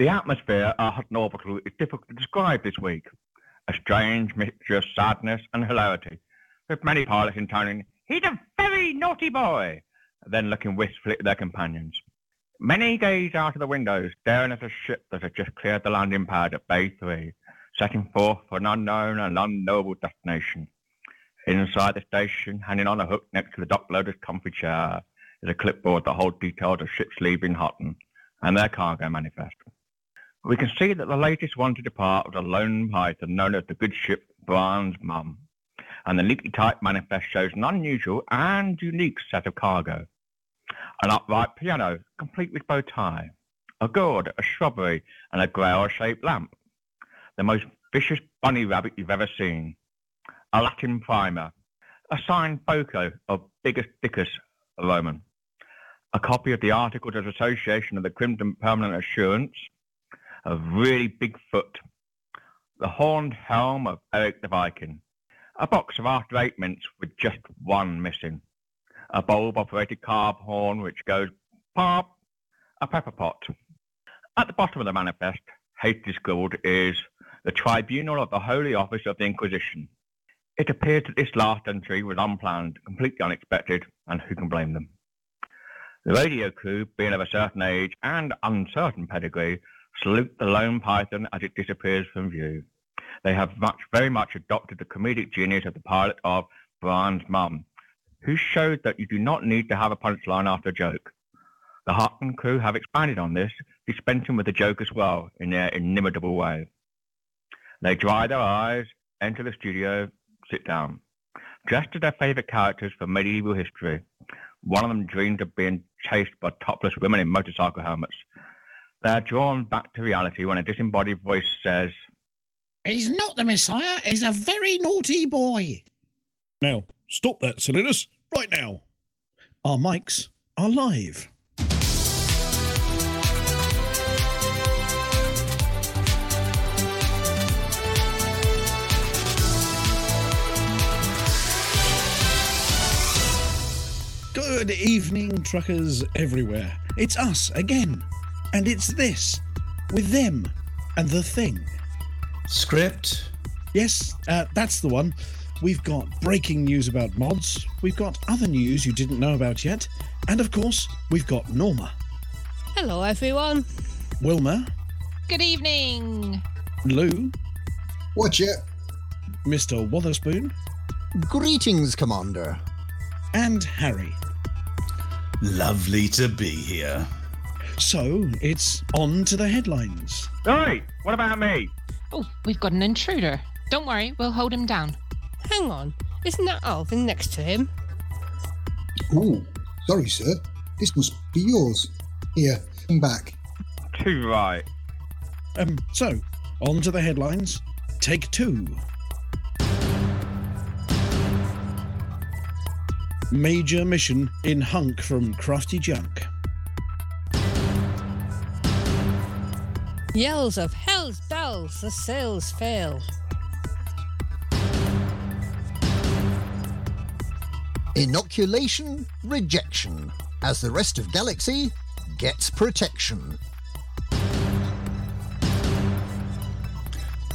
The atmosphere at Hutton Orbital is difficult to describe this week. A strange mixture of sadness and hilarity, with many pilots intoning, he's a very naughty boy, then looking wistfully at their companions. Many gaze out of the windows, staring at a ship that had just cleared the landing pad at Bay 3, setting forth for an unknown and unknowable destination. Inside the station, hanging on a hook next to the dock loader's comfy chair, is a clipboard that holds details of ships leaving Hutton and their cargo manifest. We can see that the latest one to depart was a lone python known as the good ship Brian's Mum, and the neatly typed manifest shows an unusual and unique set of cargo. An upright piano, complete with bow tie, a gourd, a shrubbery, and a grail-shaped lamp. The most vicious bunny rabbit you've ever seen. A Latin primer, a signed photo of Biggus Dickus Roman, a copy of the Articles of Association of the Crimson Permanent Assurance, a really big foot, the horned helm of Eric the Viking, a box of after eight mints with just one missing, a bulb-operated carb horn which goes pop, a pepper pot. At the bottom of the manifest, hastily scribbled, is the Tribunal of the Holy Office of the Inquisition. It appears that this last entry was unplanned, completely unexpected, and who can blame them? The radio crew, being of a certain age and uncertain pedigree, salute the lone python as it disappears from view. They have much, very much adopted the comedic genius of the pilot of Brian's Mum, who showed that you do not need to have a punchline after a joke. The Hutton crew have expanded on this, dispensing with the joke as well in their inimitable way. They dry their eyes, enter the studio, sit down. Dressed as their favourite characters from medieval history, one of them dreamed of being chased by topless women in motorcycle helmets. They are drawn back to reality when a disembodied voice says, He's not the Messiah, he's a very naughty boy. Now, stop that silliness right now. Our mics are live. Good evening, truckers everywhere. It's us again. And it's this with them and the thing. Script. Yes, uh, that's the one. We've got breaking news about mods, we've got other news you didn't know about yet, and of course, we've got Norma, Hello, everyone. Wilma, Good evening. Lou, Watch it. Mr. Wotherspoon, Greetings, Commander. and Harry. Lovely to be here. So it's on to the headlines. Oi, what about me? Oh, we've got an intruder. Don't worry, we'll hold him down. Hang on. Isn't that Alvin next to him? Oh, sorry, sir. This must be yours. Here, come back. Too right. Um, so, on to the headlines. Take two. Major mission in hunk from crafty junk. Yells of hell's bells, the sails fail. Inoculation, rejection, as the rest of Galaxy gets protection.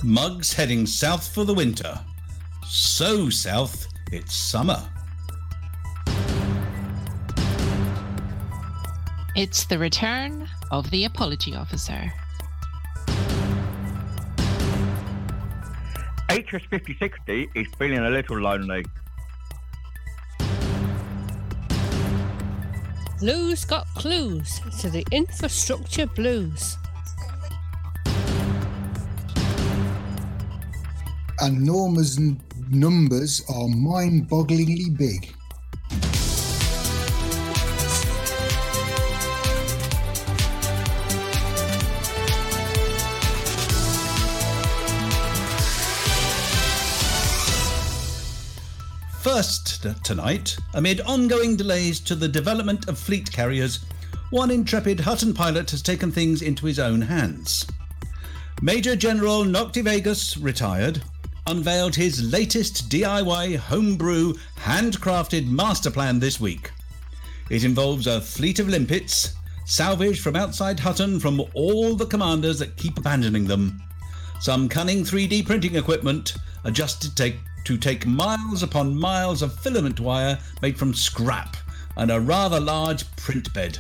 Mugs heading south for the winter. So south, it's summer. It's the return of the apology officer. HS 5060 is feeling a little lonely. Lou's got clues to the infrastructure blues. And Norma's n- numbers are mind bogglingly big. First tonight, amid ongoing delays to the development of fleet carriers, one intrepid Hutton pilot has taken things into his own hands. Major General Noctivagus, retired, unveiled his latest DIY homebrew handcrafted master plan this week. It involves a fleet of limpets, salvaged from outside Hutton from all the commanders that keep abandoning them. Some cunning 3D printing equipment adjusted take, to take miles upon miles of filament wire made from scrap and a rather large print bed.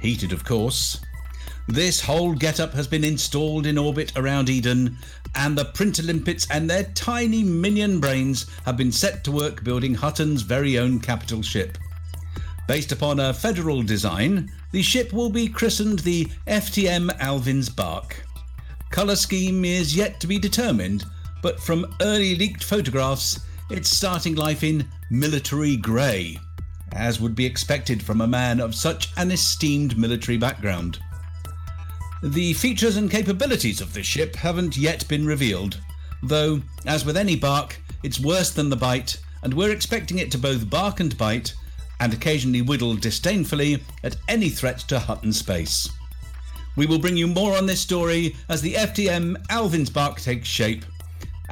Heated, of course. This whole getup has been installed in orbit around Eden, and the printer limpets and their tiny minion brains have been set to work building Hutton's very own capital ship. Based upon a federal design, the ship will be christened the FTM Alvin's Bark. Colour scheme is yet to be determined, but from early leaked photographs, it's starting life in military grey, as would be expected from a man of such an esteemed military background. The features and capabilities of the ship haven't yet been revealed, though, as with any bark, it's worse than the bite, and we're expecting it to both bark and bite, and occasionally whittle disdainfully at any threat to Hutton space. We will bring you more on this story as the FTM Alvin's bark takes shape,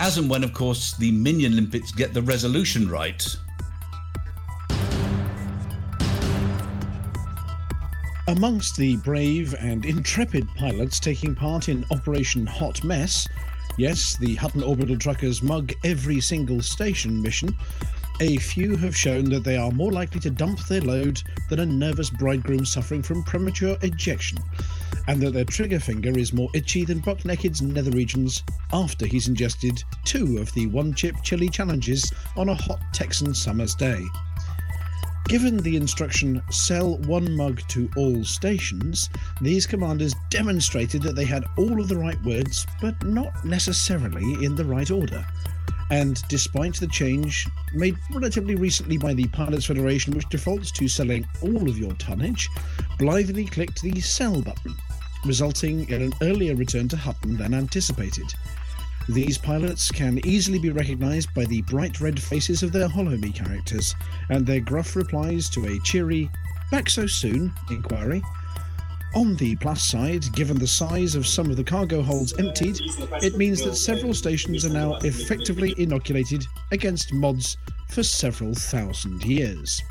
as and when, of course, the minion limpets get the resolution right. Amongst the brave and intrepid pilots taking part in Operation Hot Mess, yes, the Hutton Orbital Truckers mug every single station mission, a few have shown that they are more likely to dump their load than a nervous bridegroom suffering from premature ejection, and that their trigger finger is more itchy than Buck Naked's nether regions after he's ingested two of the one chip chili challenges on a hot Texan summer's day. Given the instruction sell one mug to all stations, these commanders demonstrated that they had all of the right words, but not necessarily in the right order. And despite the change made relatively recently by the Pilots Federation, which defaults to selling all of your tonnage, blithely clicked the sell button, resulting in an earlier return to Hutton than anticipated. These pilots can easily be recognized by the bright red faces of their Holo-Me characters and their gruff replies to a cheery, back so soon inquiry. On the plus side, given the size of some of the cargo holds emptied, it means that several stations are now effectively inoculated against mods for several thousand years.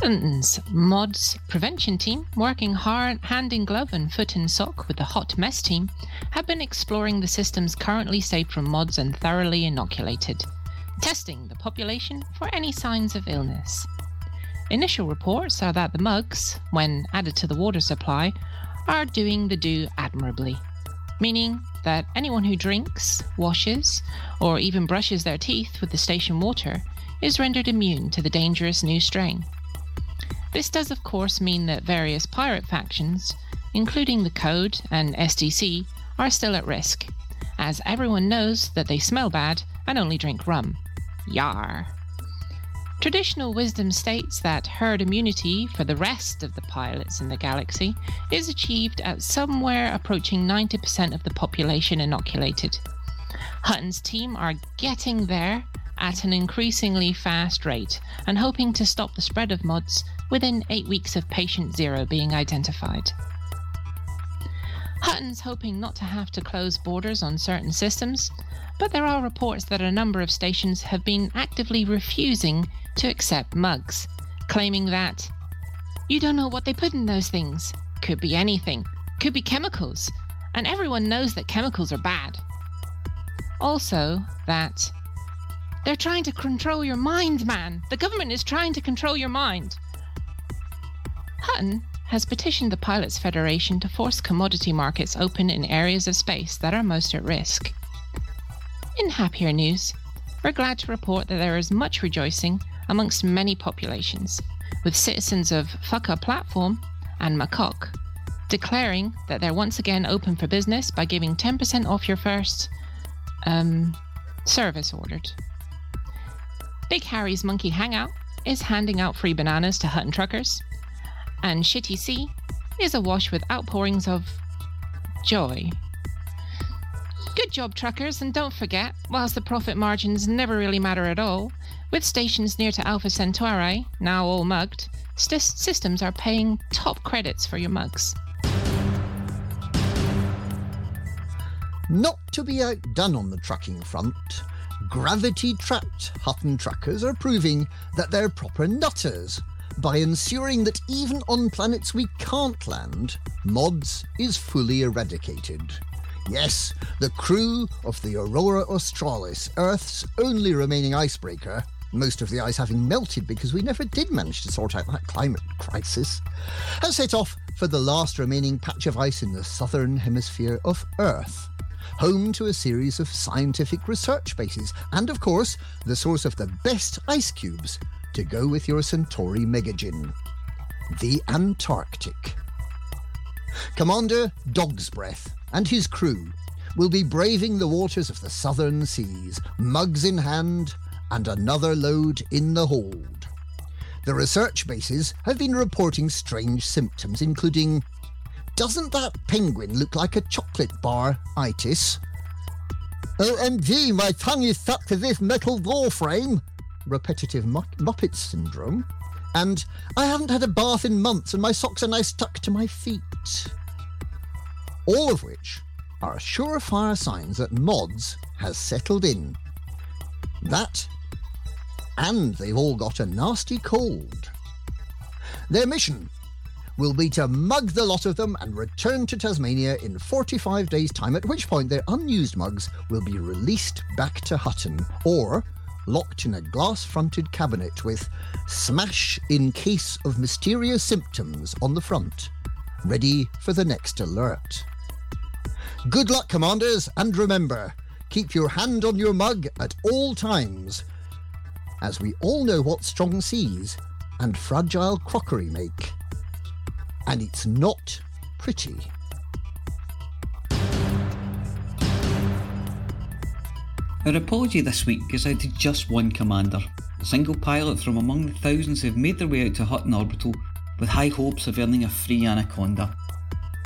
Hutton's mods prevention team, working hard hand in glove and foot in sock with the hot mess team, have been exploring the systems currently safe from mods and thoroughly inoculated, testing the population for any signs of illness. Initial reports are that the mugs, when added to the water supply, are doing the do admirably, meaning that anyone who drinks, washes, or even brushes their teeth with the station water is rendered immune to the dangerous new strain. This does, of course, mean that various pirate factions, including the Code and SDC, are still at risk, as everyone knows that they smell bad and only drink rum. Yar. Traditional wisdom states that herd immunity for the rest of the pilots in the galaxy is achieved at somewhere approaching 90% of the population inoculated. Hutton's team are getting there at an increasingly fast rate and hoping to stop the spread of mods within eight weeks of patient zero being identified. Hutton's hoping not to have to close borders on certain systems, but there are reports that a number of stations have been actively refusing to accept mugs, claiming that you don't know what they put in those things. Could be anything, could be chemicals, and everyone knows that chemicals are bad. Also, that they're trying to control your mind, man. The government is trying to control your mind. Hutton has petitioned the Pilots Federation to force commodity markets open in areas of space that are most at risk. In happier news, we're glad to report that there is much rejoicing amongst many populations, with citizens of Fucker Platform and Makok declaring that they're once again open for business by giving 10% off your first um, service ordered. Big Harry's Monkey Hangout is handing out free bananas to Hutton truckers, and Shitty Sea is awash with outpourings of joy. Good job, truckers, and don't forget, whilst the profit margins never really matter at all, with stations near to Alpha Centauri, now all mugged, st- systems are paying top credits for your mugs. Not to be outdone on the trucking front, gravity trapped Hutton truckers are proving that they're proper nutters by ensuring that even on planets we can't land, mods is fully eradicated. Yes, the crew of the Aurora Australis, Earth's only remaining icebreaker, most of the ice having melted because we never did manage to sort out that climate crisis, has set off for the last remaining patch of ice in the southern hemisphere of Earth, home to a series of scientific research bases, and of course, the source of the best ice cubes to go with your Centauri Megagin the Antarctic. Commander Dog's Breath and his crew will be braving the waters of the southern seas, mugs in hand, and another load in the hold. The research bases have been reporting strange symptoms, including Doesn't that penguin look like a chocolate bar, itis? OMG, my tongue is stuck to this metal door frame, repetitive mu- Muppet syndrome. And I haven't had a bath in months and my socks are now stuck to my feet. All of which are surefire signs that Mods has settled in. That, and they've all got a nasty cold. Their mission will be to mug the lot of them and return to Tasmania in 45 days' time, at which point their unused mugs will be released back to Hutton or locked in a glass fronted cabinet with smash in case of mysterious symptoms on the front, ready for the next alert. Good luck, commanders, and remember keep your hand on your mug at all times, as we all know what strong seas and fragile crockery make. And it's not pretty. Our apology this week goes out to just one commander, a single pilot from among the thousands who've made their way out to Hutton Orbital with high hopes of earning a free Anaconda.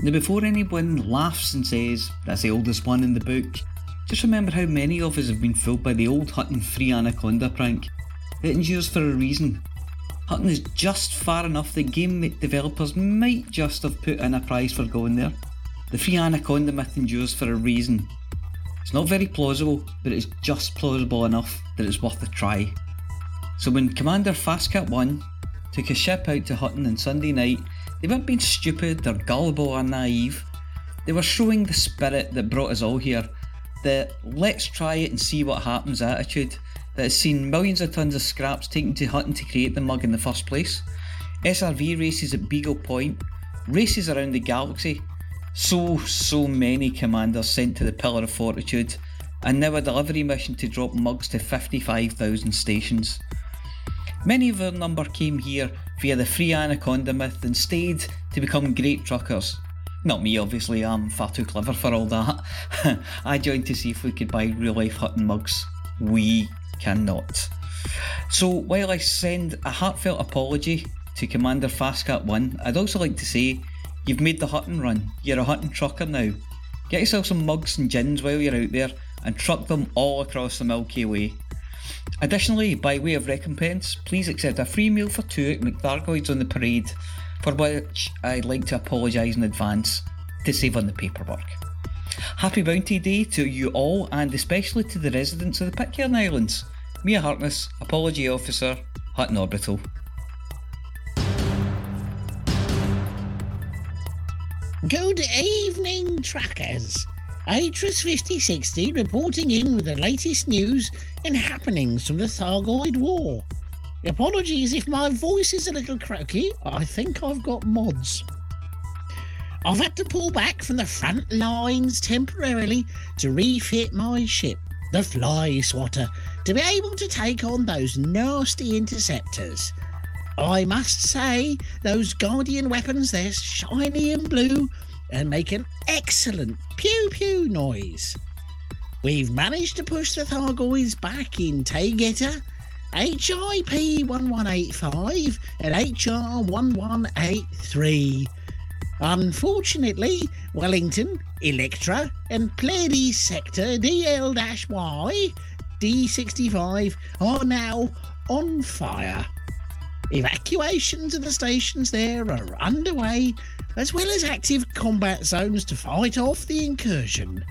Now, before anyone laughs and says that's the oldest one in the book, just remember how many of us have been fooled by the old Hutton free Anaconda prank. It endures for a reason. Hutton is just far enough that game developers might just have put in a prize for going there. The free Anaconda myth endures for a reason. It's not very plausible, but it's just plausible enough that it's worth a try. So when Commander Fastcat 1 took a ship out to Hutton on Sunday night, they weren't being stupid or gullible or naive. They were showing the spirit that brought us all here, the let's try it and see what happens attitude that has seen millions of tons of scraps taken to Hutton to create the mug in the first place, SRV races at Beagle Point, races around the galaxy, so, so many commanders sent to the Pillar of Fortitude, and now a delivery mission to drop mugs to 55,000 stations. Many of our number came here via the free Anaconda myth and stayed to become great truckers. Not me, obviously, I'm far too clever for all that. I joined to see if we could buy real life Hutton mugs. We cannot. So, while I send a heartfelt apology to Commander Fastcat 1, I'd also like to say you've made the Hutton run. You're a Hutton trucker now. Get yourself some mugs and gins while you're out there and truck them all across the Milky Way. Additionally, by way of recompense, please accept a free meal for two at McVargoids on the parade, for which I'd like to apologise in advance to save on the paperwork. Happy Bounty Day to you all and especially to the residents of the Pitcairn Islands. Mia Harkness, Apology Officer, Hutton Orbital. Good evening, trackers. Atrus5060 reporting in with the latest news and happenings from the Thargoid War. Apologies if my voice is a little croaky, I think I've got mods. I've had to pull back from the front lines temporarily to refit my ship, the Fly Swatter, to be able to take on those nasty interceptors. I must say, those Guardian weapons, they're shiny and blue, and make an excellent pew pew noise. We've managed to push the Thargoids back in Taygeta, HIP 1185 and HR 1183. Unfortunately, Wellington, Electra, and Pleiades Sector DL Y D65 are now on fire. Evacuations of the stations there are underway, as well as active combat zones to fight off the incursion.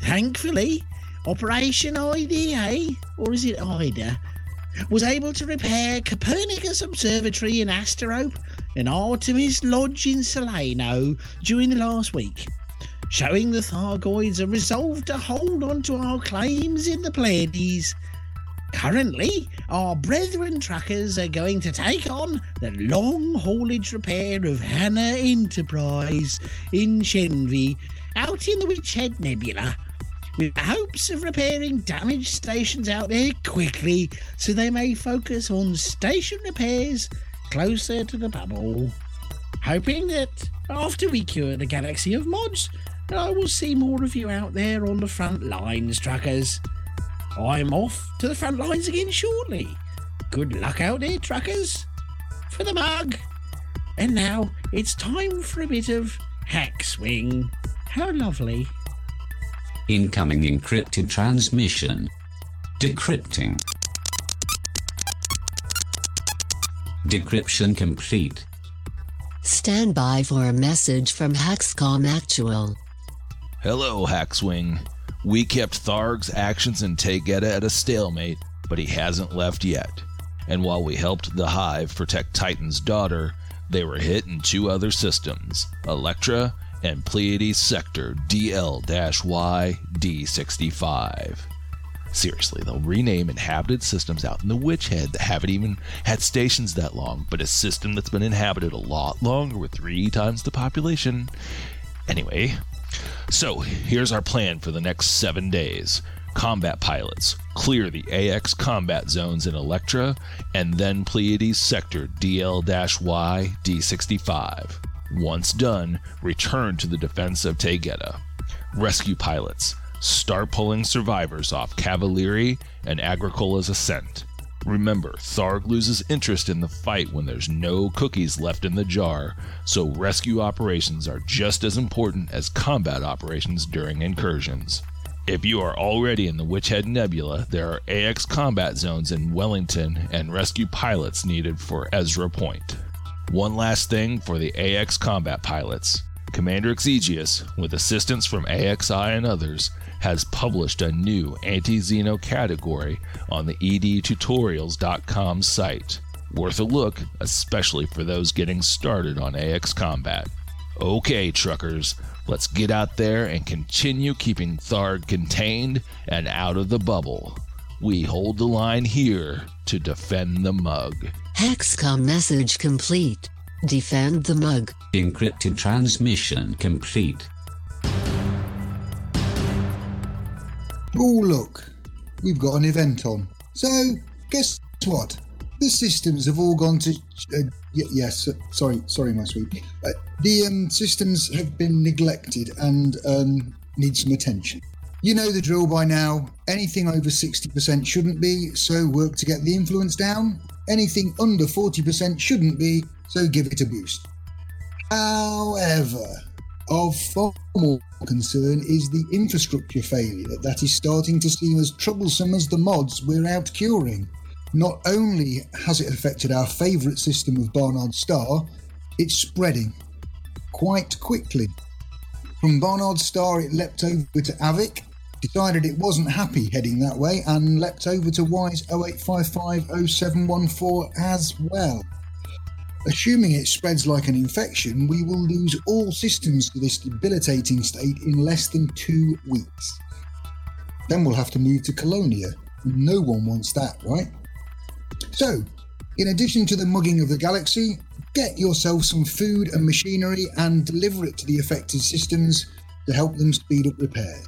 Thankfully, Operation IDA, or is it IDA, was able to repair Copernicus Observatory in Asterope and Artemis Lodge in Celaeno during the last week, showing the Thargoids are resolved to hold on to our claims in the Pleiades. Currently, our brethren truckers are going to take on the long haulage repair of Hannah Enterprise in Shenvi, out in the Witchhead Nebula, with hopes of repairing damaged stations out there quickly so they may focus on station repairs closer to the bubble. Hoping that after we cure the galaxy of mods, I will see more of you out there on the front lines, truckers. I'm off to the front lines again shortly. Good luck out there, truckers. For the mug. And now it's time for a bit of hack swing. How lovely. Incoming encrypted transmission. Decrypting. Decryption complete. Stand by for a message from Hexcom Actual. Hello, Hackswing. We kept Tharg's actions in Taygeta at a stalemate, but he hasn't left yet. And while we helped the Hive protect Titan's daughter, they were hit in two other systems Electra and Pleiades Sector DL Y D65. Seriously, they'll rename inhabited systems out in the Witchhead that haven't even had stations that long, but a system that's been inhabited a lot longer with three times the population. Anyway, so here's our plan for the next seven days. Combat pilots, clear the AX combat zones in Electra and then Pleiades Sector DL Y D65. Once done, return to the defense of Taygeta. Rescue pilots, start pulling survivors off Cavalieri and Agricola's ascent. Remember, Tharg loses interest in the fight when there's no cookies left in the jar, so rescue operations are just as important as combat operations during incursions. If you are already in the Witchhead Nebula, there are AX combat zones in Wellington and rescue pilots needed for Ezra Point. One last thing for the AX combat pilots. Commander Exigeus, with assistance from AXI and others, has published a new anti Xeno category on the edtutorials.com site. Worth a look, especially for those getting started on AX Combat. Okay, truckers, let's get out there and continue keeping Tharg contained and out of the bubble. We hold the line here to defend the mug. Hexcom message complete. Defend the mug. Encrypted transmission complete. Oh, look, we've got an event on. So, guess what? The systems have all gone to. Uh, y- yes, sorry, sorry, my sweet. Uh, the um, systems have been neglected and um, need some attention. You know the drill by now. Anything over 60% shouldn't be, so work to get the influence down. Anything under 40% shouldn't be, so give it a boost. However, of far more concern is the infrastructure failure that is starting to seem as troublesome as the mods we're out curing. Not only has it affected our favourite system of Barnard Star, it's spreading quite quickly. From Barnard Star, it leapt over to Avic, decided it wasn't happy heading that way, and leapt over to WISE 08550714 as well. Assuming it spreads like an infection, we will lose all systems to this debilitating state in less than two weeks. Then we'll have to move to Colonia. No one wants that, right? So, in addition to the mugging of the galaxy, get yourself some food and machinery and deliver it to the affected systems to help them speed up repairs.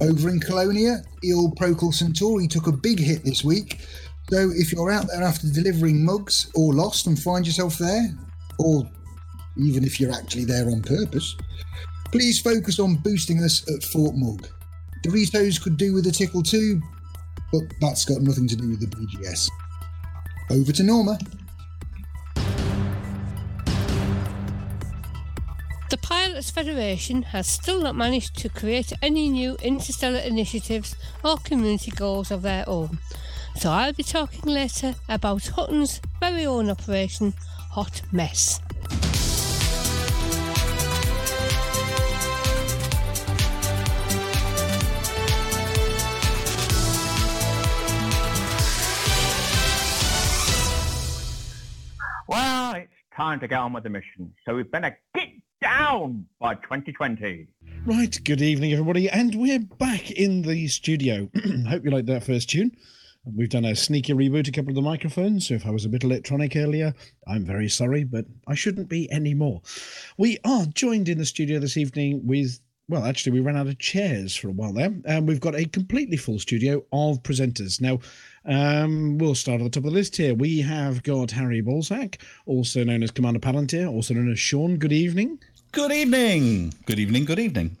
Over in Colonia, Il Procol Centauri took a big hit this week so if you're out there after delivering mugs or lost and find yourself there, or even if you're actually there on purpose, please focus on boosting us at Fort Mug. Doritos could do with a tickle too, but that's got nothing to do with the BGS. Over to Norma. The Pilots Federation has still not managed to create any new interstellar initiatives or community goals of their own. So I'll be talking later about Hutton's very own operation, Hot Mess. Well, it's time to get on with the mission, so we'd better get down by 2020. Right, good evening, everybody, and we're back in the studio. Hope you liked that first tune. We've done a sneaky reboot a couple of the microphones, so if I was a bit electronic earlier, I'm very sorry, but I shouldn't be anymore. We are joined in the studio this evening with, well, actually, we ran out of chairs for a while there, and we've got a completely full studio of presenters. Now, um, we'll start at the top of the list here. We have got Harry Balzac, also known as Commander Palantir, also known as Sean. Good evening. Good evening. Good evening. Good evening.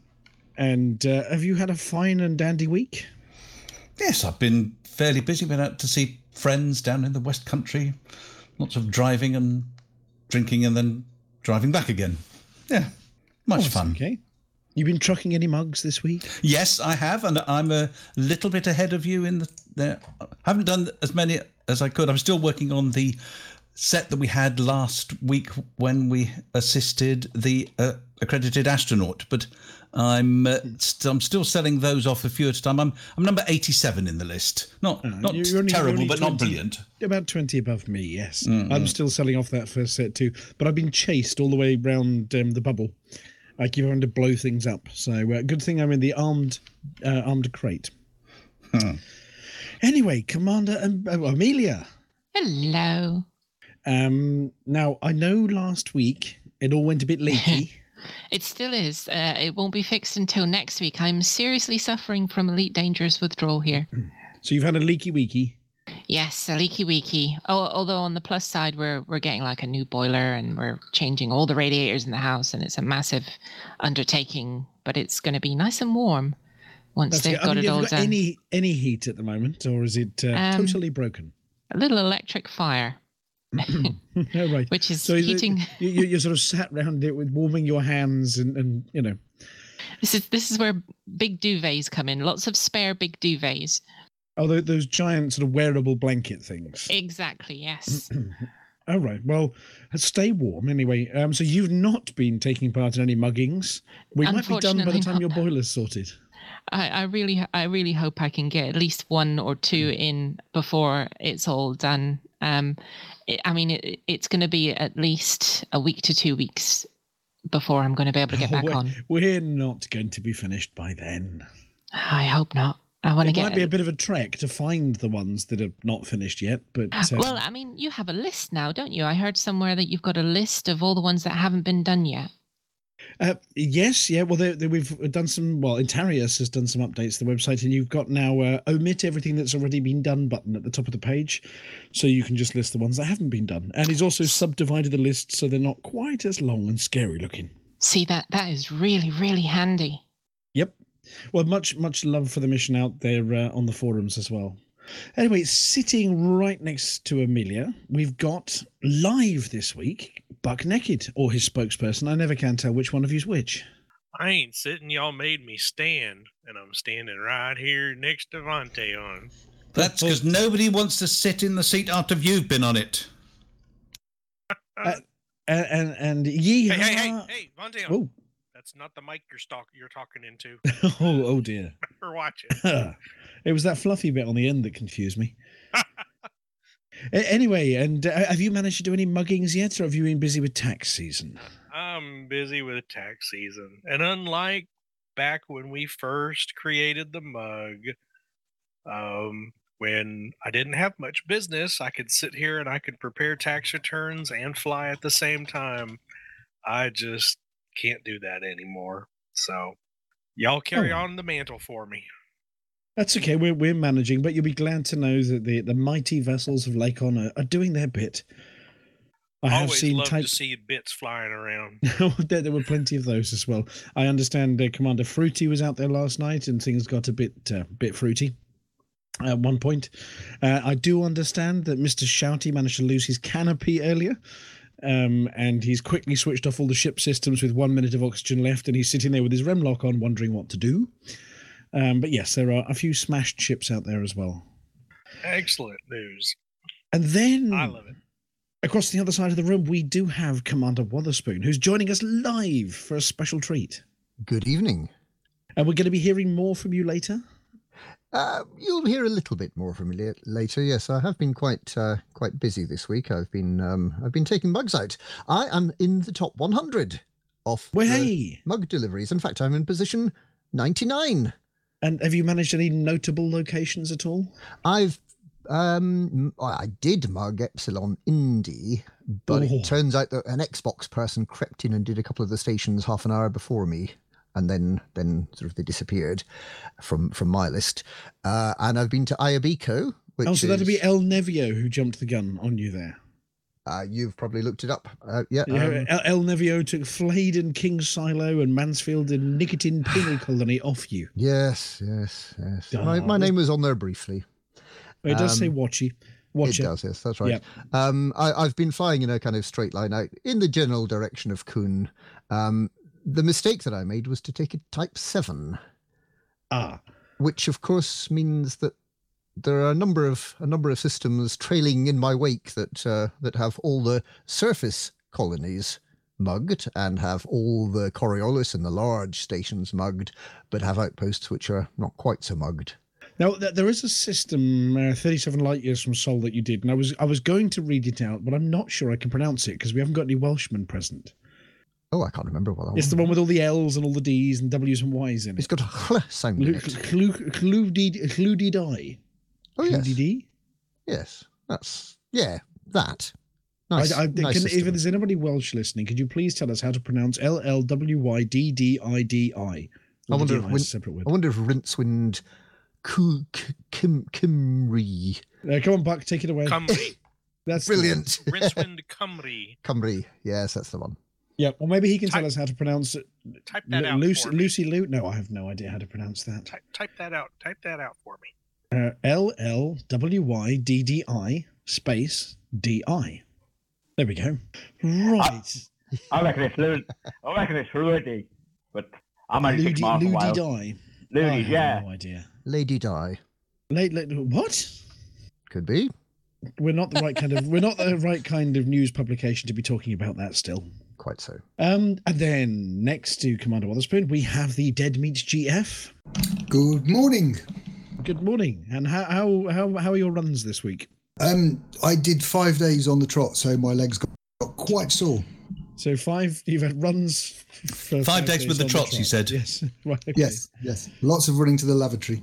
And uh, have you had a fine and dandy week? Yes, I've been fairly busy. Been out to see friends down in the West Country. Lots of driving and drinking, and then driving back again. Yeah, much Oh, fun. Okay. You've been trucking any mugs this week? Yes, I have, and I'm a little bit ahead of you in the. the I haven't done as many as I could. I'm still working on the set that we had last week when we assisted the uh, accredited astronaut, but I'm uh, st- I'm still selling those off a few at a time. I'm I'm number 87 in the list. Not not Uh, You're only- terrible, you're only but not brilliant. About 20 above me, yes. Mm, I'm mm. still selling off that first set too, but I've been chased all the way round um, the bubble. I keep having to blow things up. So, uh, good thing I'm in the armed uh, armed crate. Anyway, Commander um, oh, Amelia. Hello. Um, now, I know last week it all went a bit leaky. It still is. Uh, it won't be fixed until next week. I'm seriously suffering from Elite Dangerous withdrawal here. so, you've had a leaky weeky. Yes, a leaky weeky. Oh, although on the plus side, we're we're getting like a new boiler and we're changing all the radiators in the house, and it's a massive undertaking. But it's going to be nice and warm once That's they've. I got mean, it all got done. any, any heat at the moment, or is it uh, Um, totally broken? A little electric fire, right. which is So heating. you, you, sort of sat round it with warming your hands and, and you know. This is this is where big duvets come in. Lots of spare big duvets. Oh, those giant sort of wearable blanket things. Exactly. Yes. All right. Well, stay warm anyway. Um, so you've not been taking part in any muggings. We might be done by the time your boiler's sorted. I, I really, I really hope I can get at least one or two in before it's all done. Um, it, I mean, it, it's going to be at least a week to two weeks before I'm going to be able to get Oh, back we're, on. we're not going to be finished by then. I hope not. I want to get. It might be a bit of a trek to find the ones that are not finished yet, but uh, well, I mean, you have a list now, don't you? I heard somewhere that you've got a list of all the ones that haven't been done yet. Uh, yes, yeah. Well, they, they, we've done some. Well, Intarius has done some updates to the website, and you've got now uh, omit everything that's already been done button at the top of the page, so you can just list the ones that haven't been done. And he's also subdivided the list so they're not quite as long and scary looking. See that that is really, really handy. Yep. Well, much much love for the mission out there uh, on the forums as well. Anyway, sitting right next to Amelia, we've got live this week Buck Naked or his spokesperson. I never can tell which one of you's which. I ain't sitting. Y'all made me stand, and I'm standing right here next to Vontae on. That's because nobody wants to sit in the seat after you've been on it. Uh, and and, and yee Hey, hey, hey, hey, Vontae on. Oh. That's not the mic you're stalk you're talking into. oh, oh dear. Better watch it. it was that fluffy bit on the end that confused me. Anyway, and uh, have you managed to do any muggings yet, or have you been busy with tax season? I'm busy with tax season, and unlike back when we first created the mug, um, when I didn't have much business, I could sit here and I could prepare tax returns and fly at the same time. I just can't do that anymore. So, y'all carry Oh. on the mantle for me. That's okay. We're we're managing, but you'll be glad to know that the the mighty vessels of Lake Honor are doing their bit. I have Always seen love type. to see bits flying around. there, there were plenty of those as well. I understand uh, Commander Fruity was out there last night, and things got a bit uh, bit fruity at one point. Uh, I do understand that Mister Shouty managed to lose his canopy earlier. Um, and he's quickly switched off all the ship systems with one minute of oxygen left, and he's sitting there with his Remlok on, wondering what to do. Um, but yes, there are a few smashed ships out there as well. Excellent news. And then I love it. across the other side of the room, we do have Commander Wotherspoon, who's joining us live for a special treat. Good evening. And we're going to be hearing more from you later. Uh, you'll hear a little bit more from me later. Yes, I have been quite uh, quite busy this week. I've been um, I've been taking mugs out. I am in the top 100 of Well, the hey. mug deliveries. In fact, I'm in position 99. And have you managed any notable locations at all? I've um I did mug Epsilon Indi, but Oh. it turns out that an Xbox person crept in and did a couple of the stations half an hour before me, and then then sort of they disappeared from from my list. Uh, and I've been to Ayabico, which oh, so that'd be El Nevio who jumped the gun on you there. Uh, you've probably looked it up. Uh, yeah, Yeah, um, El, El Nevio took Flade and King's Silo and Mansfield and Nicotine Penal Colony off you. yes, yes, yes. My, my name was on there briefly. It does say Um, Watchy. Watch it does, yes, that's right. Yep. Um, I, I've been flying in a kind of straight line out in the general direction of Kuhn. Um, the mistake that I made was to take a Type 7. Ah. Which, of course, means that there are a number of a number of systems trailing in my wake that uh, that have all the surface colonies mugged and have all the Coriolis and the large stations mugged, but have outposts which are not quite so mugged. Now th- there is a system, uh, 37 light years from Sol, that you did, and I was I was going to read it out, but I'm not sure I can pronounce it because we haven't got any Welshmen present. Oh, I can't remember what that It's the one with all the L's and all the D's and W's and Y's in it. It's got a hl sound in it. Cludidi. Oh, yes. Cludidi? Yes, that's yeah, that. Nice, I, nice can, if there's anybody Welsh listening, could you please tell us how to pronounce L L W Y D D I D I? I wonder, if DI is Win- separate word. I wonder if Rincewind Ku- K- Kim Kimry Uh, come on, Buck, take it away. Cymru. That's the one. brilliant. Rincewind Cymru. Cymru, yes, that's the one. Yeah, or maybe he can tell us how to pronounce it. Type that out Lucy, for me. Lucy Lou? No, I have no idea how to pronounce that. Type, type that out. Type that out for me. Uh, L L W Y D D I space D I. There we go. Right. I reckon it's Lud. I reckon it's Rudy, but I'm only six Ludi, miles Ludi away. die. I Ludi, have yeah. No idea. Lady Di. Late, late, what? Could be. We're not the right kind of. We're not the right kind of news publication to be talking about that still. Quite so. Um, and then next to Commander Witherspoon, we have the Dead Meat GF. Good morning. Good morning. And how how how, how are your runs this week? Um, I did five days on the trot, so my legs got, got quite sore. So five. You've had runs for Five days with the on trots, you said? Yes. Right. okay. Yes, yes. Lots of running to the lavatory.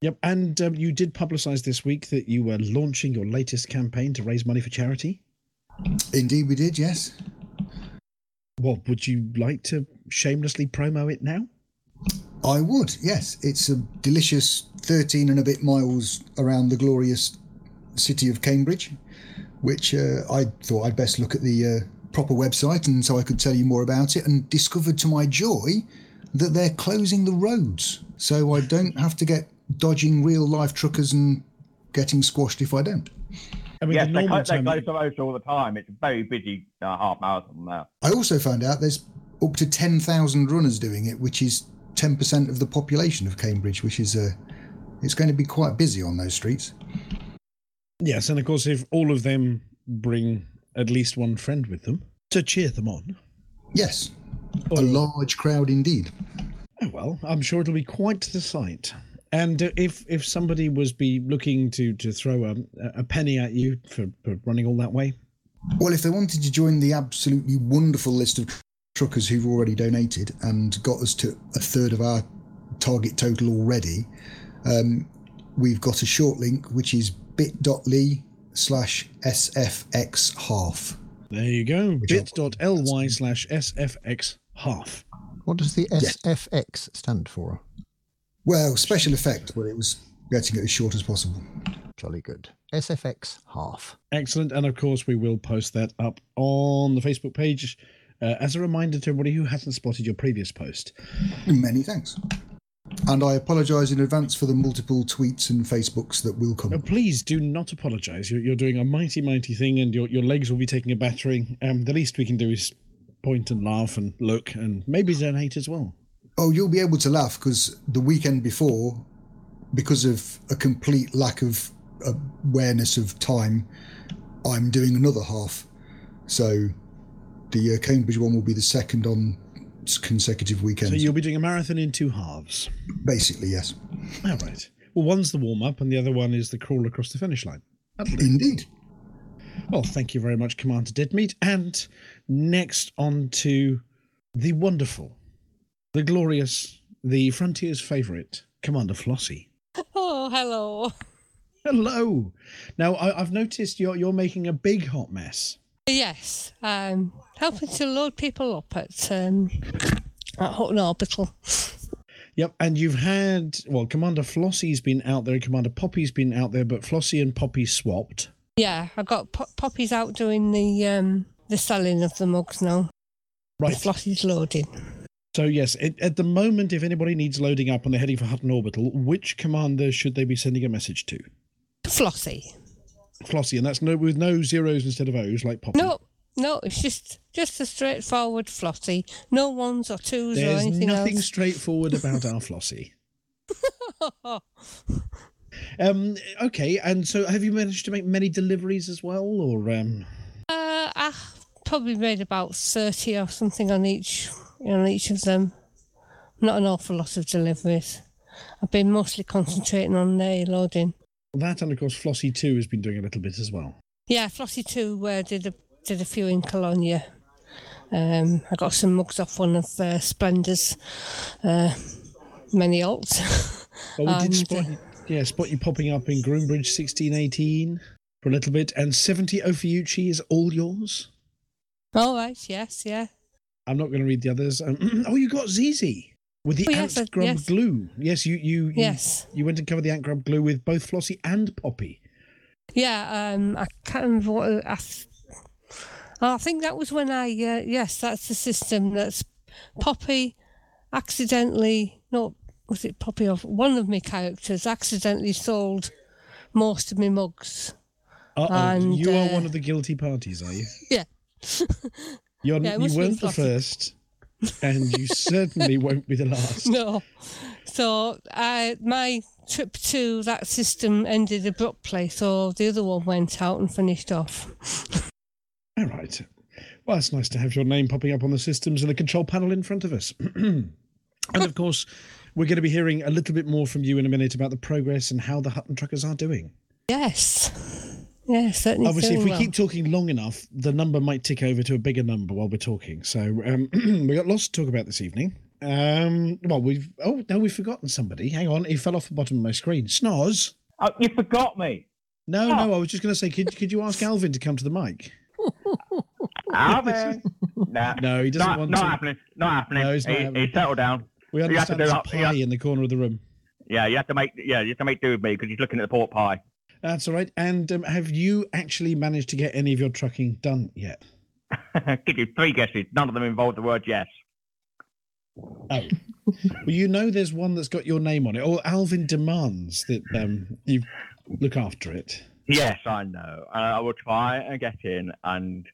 Yep. And um, you did publicise this week that you were launching your latest campaign to raise money for charity. Indeed, we did. Yes. What would you like to shamelessly promo it now? I would, yes. It's a delicious 13 and a bit miles around the glorious city of Cambridge, which uh, I thought I'd best look at the uh, proper website and so I could tell you more about it and discovered to my joy that they're closing the roads. So I don't have to get dodging real life truckers and getting squashed if I don't. I mean, yes, the they, normal close, they close the roads all the time. It's a very busy uh, half marathon now. I also found out there's up to 10,000 runners doing it, which is 10% of the population of Cambridge, which is uh, it's going to be quite busy on those streets. Yes, and of course, if all of them bring at least one friend with them to cheer them on. Yes, a large crowd indeed. Oh well, I'm sure it'll be quite the sight. And uh, if if somebody was be looking to to throw a, a penny at you for, for running all that way, Well, if they wanted to join the absolutely wonderful list of truckers who've already donated and got us to a third of our target total already, um, we've got a short link which is bit.ly slash sfx half. there you go. Bit.ly slash sfx half. What does the Yes. SFX stand for? Well, special effect, but it was getting it as short as possible. Jolly good. SFX half. Excellent, and of course we will post that up on the Facebook page uh, as a reminder to everybody who hasn't spotted your previous post. Many thanks. And I apologise in advance for the multiple tweets and Facebooks that will come. Please do not apologise. You're, you're doing a mighty, mighty thing, and your, your legs will be taking a battering. Um, the least we can do is point and laugh and look, and maybe donate as well. Oh, you'll be able to laugh because the weekend before, because of a complete lack of awareness of time, I'm doing another half. So the uh, Cambridge one will be the second on consecutive weekends. So you'll be doing a marathon in two halves. Basically, yes. All right. Well, one's the warm up, and the other one is the crawl across the finish line. Indeed. Well, thank you very much, Commander Deadmeat. And next on to the wonderful, the glorious, the Frontier's favourite, Commander Flossie. Oh, hello. Hello. Now, I, I've noticed you're you're making a big hot mess. Yes, um, helping to load people up at um, at Hutton Orbital. Yep, and you've had well, Commander Flossie's been out there, Commander Poppy's been out there, but Flossie and Poppy swapped. Yeah, I got Pop- Poppy's out doing the um, the selling of the mugs now. Right. Flossie's loading. So yes, it, at the moment, if anybody needs loading up and they're heading for Hutton Orbital, which commander should they be sending a message to? Flossie. Flossie, and that's no with no zeros instead of O's like Poppy. No, no, it's just just a straightforward Flossie. No ones or twos or There's anything nothing else. straightforward about our Flossie. Um, okay, and so have you managed to make many deliveries as well, or um? Uh, I probably made about thirty or something on each on each of them. Not an awful lot of deliveries. I've been mostly concentrating on the loading. That and of course Flossie too has been doing a little bit as well. Yeah, Flossie too uh, did a did a few in Colonia. Um, I got some mugs off one of uh, Splendor's uh, many alts. Well, we And, did spot, uh, yeah, spot you popping up in Groombridge sixteen eighteen for a little bit, and seventy Ophiuchi is all yours. All right. Yes. Yeah. I'm not going to read the others. Um, oh, you got Zizi with the Oh, ant yes, grub yes. glue. Yes, you, you you Yes. you went and covered the ant grub glue with both Flossie and Poppy. Yeah. Um, I can't remember what I. Th- oh, I think that was when I. Uh, yes, that's the system. That's Poppy accidentally. No, was it Poppy or one of my characters accidentally sold most of my mugs. Uh oh, And, you are uh, one of the guilty parties, are you? Yeah. You're, Yeah, you weren't the first, and you certainly won't be the last. No. So I, my trip to that system ended abruptly, so the other one went out and finished off. All right. Well, it's nice to have your name popping up on the systems and the control panel in front of us. and of course, we're going to be hearing a little bit more from you in a minute about the progress and how the Hutton truckers are doing. Yes. Yes, certainly. Obviously, if we well. keep talking long enough, the number might tick over to a bigger number while we're talking. So um, we got lots to talk about this evening. Um, well, we've oh no, we've forgotten somebody. Hang on, he fell off the bottom of my screen. Snoz. Oh, you forgot me. No, no, I was just going to say, could could you ask Alvin to come to the mic? Alvin. nah, No, he doesn't not, want not to. happening. Not happening. No, he's not he, happening. he settled down. We You have to do there's a that- pie have- in the corner of the room. Yeah, you have to make. Yeah, you have to make do with me because he's looking at the pork pie. That's all right. And um, have you actually managed to get any of your trucking done yet? Give you three guesses. None of them involve the word yes. Oh, well, you know, there's one that's got your name on it. Or Alvin demands that um, you look after it. Yes, I know. Uh, I will try and get in, and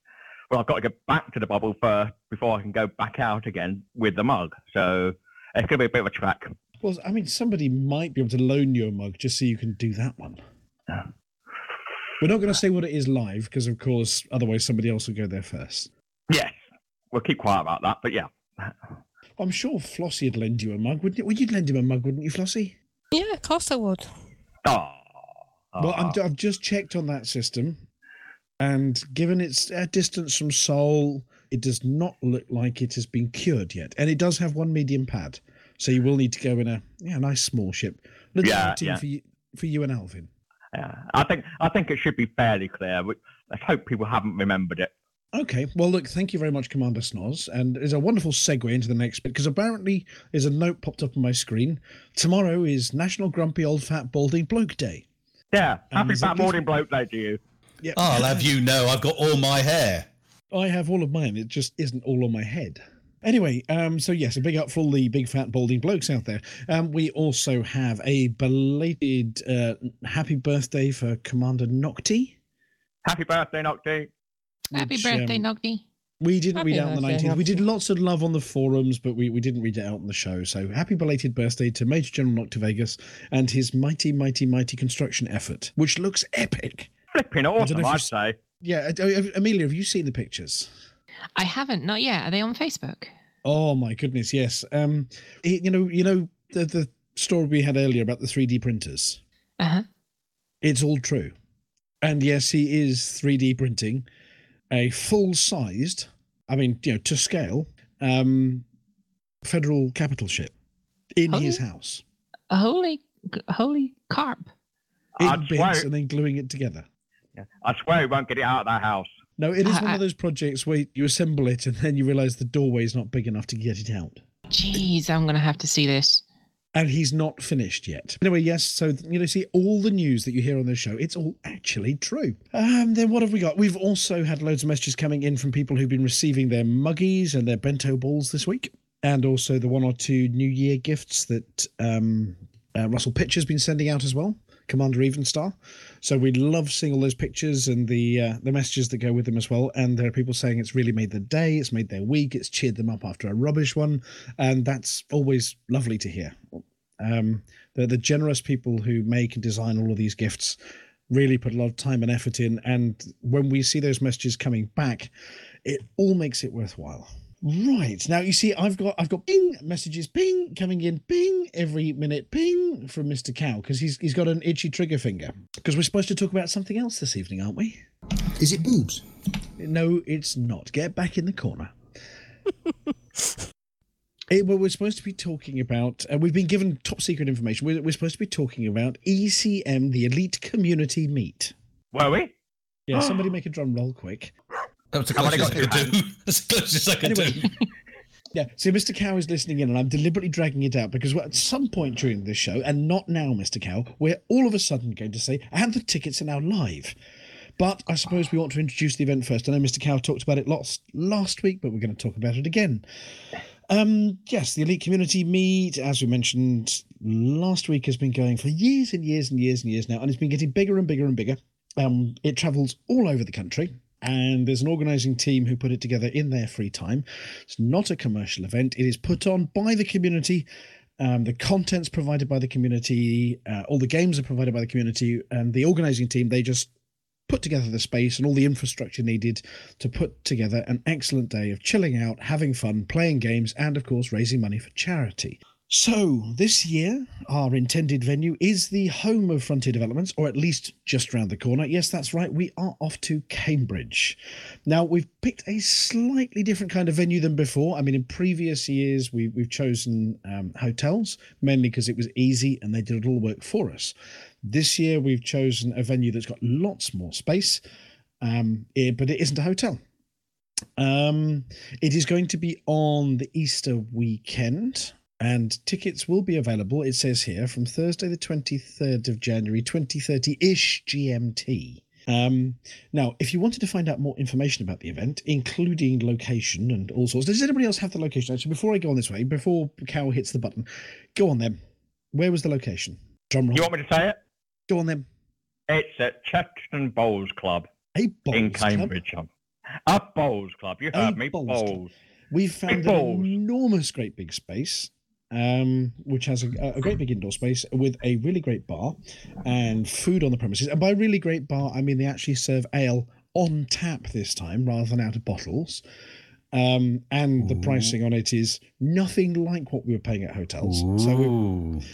well, I've got to get back to the bubble first before I can go back out again with the mug. So it's going to be a bit of a track. Well, I mean, somebody might be able to loan you a mug just so you can do that one. We're not going to say what it is live because, of course, otherwise somebody else will go there first. Yes, we'll keep quiet about that. But yeah, I'm sure Flossie would lend you a mug, wouldn't you? Well, you'd lend him a mug, wouldn't you, Flossie? Yeah, of course I would. Oh. Well, I'm, I've just checked on that system, and given its uh, distance from Sol, it does not look like it has been cured yet. And it does have one medium pad, so you will need to go in a yeah, nice small ship. Little Yeah, outing yeah. for you, for you and Alvin. Yeah. I think I think it should be fairly clear. We- Let's hope people haven't remembered it. Okay, well, look, thank you very much, Commander Snoz. And there's a wonderful segue into the next bit because apparently there's a note popped up on my screen. Tomorrow is National Grumpy Old Fat Balding Bloke Day. Yeah, happy there's fat gift- bloke day to you. Yeah. I'll have you know I've got all my hair. I have all of mine. It just isn't all on my head. Anyway, um, so yes, a big up for all the big fat balding blokes out there. Um, we also have a belated uh, happy birthday for Commander Nocti. Happy birthday, Nocti. Happy which, birthday, um, Nogdy. We didn't Happy read out on the birthday, 19th. We did lots of love on the forums, but we, we didn't read it out on the show. So happy belated birthday to Major General Noctivegas and his mighty, mighty, mighty construction effort, which looks epic. Flipping don't know awesome, if I'd say. Yeah, uh, uh, Amelia, have you seen the pictures? I haven't, not yet. Are they on Facebook? Oh my goodness, yes. Um, you know, you know the the story we had earlier about the 3D printers. Uh-huh. It's all true, and yes, he is 3D printing a full-sized, I mean, you know, to scale, um, federal capital ship in his Oh. house A holy, holy carp. in I'd bits swear- and then gluing it together. I swear he won't get it out of that house. No, it is I- one of those projects where you assemble it and then you realise the doorway is not big enough to get it out. Jeez, I'm gonna have to see this. and he's not finished yet. Anyway, yes, so you know, see all the news that you hear on this show, it's all actually true. Um, then what have we got? We've also had loads of messages coming in from people who've been receiving their muggies and their bento balls this week, and also the one or two New Year gifts that um, uh, Russell Pitch has been sending out as well. Commander Evenstar. So we love seeing all those pictures and the uh, the messages that go with them as well. And there are people saying it's really made the day, it's made their week, it's cheered them up after a rubbish one, and that's always lovely to hear. Um, the the generous people who make and design all of these gifts really put a lot of time and effort in, and when we see those messages coming back, it all makes it worthwhile. Right now, you see, I've got I've got ping messages, ping coming in, ping every minute, ping from Mister Cow because he's he's got an itchy trigger finger. Because we're supposed to talk about something else this evening, aren't we? Is it boobs? No, it's not. Get back in the corner. Eh, well, we're supposed to be talking about. Uh, we've been given top secret information. We're, we're supposed to be talking about ECM, the Elite Community Meet. Were we? Yeah, somebody make a drum roll quick. That was the I've only closest I got could two do. That's the closest I could Anyway. do. Yeah, so Mr. Cow is listening in, and I'm deliberately dragging it out because at some point during this show, and not now, Mr. Cow, we're all of a sudden going to say, and the tickets are now live. But I suppose we ought to introduce the event first. I know Mr. Cow talked about it lots last week, but we're going to talk about it again. Um, yes, the Elite Community Meet, as we mentioned last week, has been going for years and years and years and years now, and it's been getting bigger and bigger and bigger. Um, it travels all over the country, and there's an organising team who put it together in their free time. It's not a commercial event, it is put on by the community. Um, the content's provided by the community, uh, all the games are provided by the community, and the organising team, they just put together the space and all the infrastructure needed to put together an excellent day of chilling out, having fun, playing games, and of course, raising money for charity. So, this year, our intended venue is the home of Frontier Developments, or at least just round the corner. Yes, that's right, we are off to Cambridge. Now, we've picked a slightly different kind of venue than before. I mean, in previous years, we, we've chosen um, hotels, mainly because it was easy and they did all the work for us. This year, we've chosen a venue that's got lots more space, um, but it isn't a hotel. Um, it is going to be on the Easter weekend, and tickets will be available. It says here from Thursday, the 23rd of January, 2030 ish GMT. Um, now, if you wanted to find out more information about the event, including location and all sorts, does anybody else have the location? Actually, before I go on this way, before Cow hits the button, go on then. Where was the location? Drum roll. You want me to say it? Go on then. It's at Chesterton Bowls Club A bowls in club? Cambridge. A bowls club. You A heard me. bowls Bowls. We've found Big an balls. enormous, great big space, um, which has a, a great big indoor space with a really great bar and food on the premises. And by really great bar, I mean they actually serve ale on tap this time rather than out of bottles. Um, and the pricing on it is nothing like what we were paying at hotels. So we,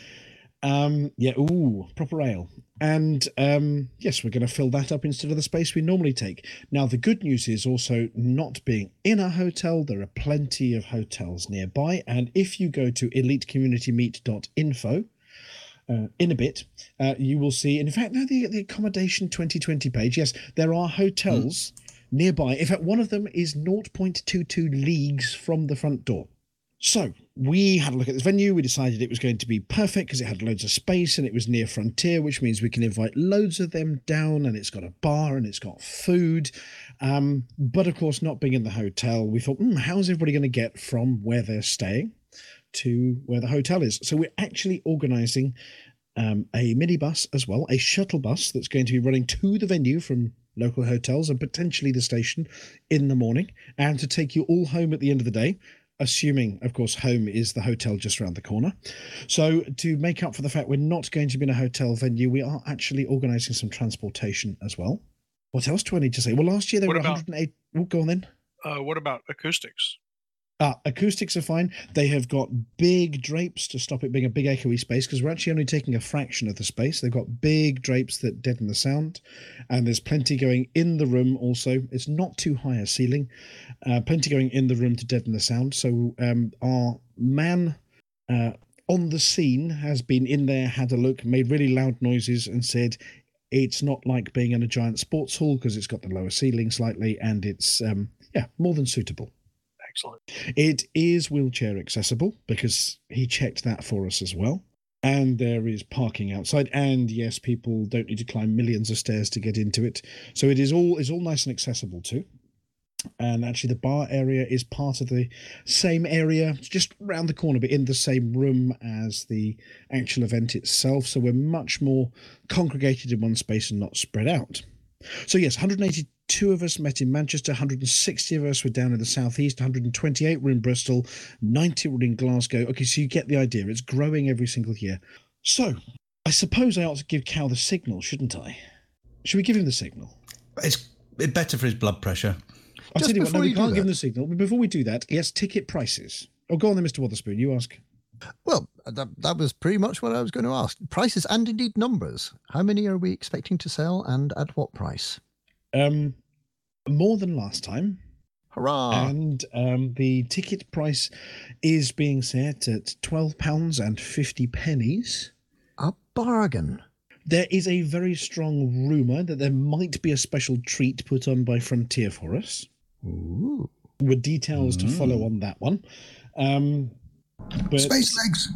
um, yeah, ooh, proper ale. And um, yes, we're going to fill that up instead of the space we normally take. Now, the good news is also not being in a hotel, there are plenty of hotels nearby. And if you go to elitecommunitymeet.info, uh, in a bit, uh, you will see, in fact, now the, the accommodation 2020 page, yes, there are hotels nearby. In fact, one of them is 0.22 leagues from the front door. So we had a look at this venue. We decided it was going to be perfect because it had loads of space and it was near Frontier, which means we can invite loads of them down. And it's got a bar and it's got food. Um, but of course, not being in the hotel, we thought, hmm, how's everybody going to get from where they're staying to where the hotel is? So we're actually organising um, a minibus as well, a shuttle bus that's going to be running to the venue from local hotels and potentially the station in the morning, and to take you all home at the end of the day assuming, of course, home is the hotel just around the corner. So, to make up for the fact we're not going to be in a hotel venue, we are actually organising some transportation as well. What else do I need to say? Well, last year there What were about- 108. Oh, go on then. Uh, what about acoustics? Ah, acoustics are fine. They have got big drapes to stop it being a big echoey space because we're actually only taking a fraction of the space. They've got big drapes that deaden the sound, and there's plenty going in the room also. It's not too high a ceiling, uh, plenty going in the room to deaden the sound. So um, our man uh, on the scene has been in there, had a look, made really loud noises, and said it's not like being in a giant sports hall because it's got the lower ceiling slightly, and it's um, yeah more than suitable. Excellent. It is wheelchair accessible because he checked that for us as well. And there is parking outside. And yes, people don't need to climb millions of stairs to get into it. So it is all is all nice and accessible too. And actually, the bar area is part of the same area, just round the corner, but in the same room as the actual event itself. So we're much more congregated in one space and not spread out. So yes, 182 of us met in Manchester, 160 of us were down in the southeast, 128 were in Bristol, 90 were in Glasgow. Okay, so you get the idea. It's growing every single year. So I suppose I ought to give Cal the signal, shouldn't I? Should we give him the signal? It's better for his blood pressure. I'll Just tell you what, no, before we you can't give him the signal. But before we do that, yes, ticket prices. Oh, go on then, Mr. Witherspoon. You ask. Well, that, that was pretty much what I was going to ask. Prices and indeed numbers. How many are we expecting to sell and at what price? Um, more than last time. Hurrah! And um, the ticket price is being set at twelve pounds and fifty pennies. A bargain. There is a very strong rumour that there might be a special treat put on by Frontier for us. Ooh. With details to follow Mm. on that one. Um, but Space legs.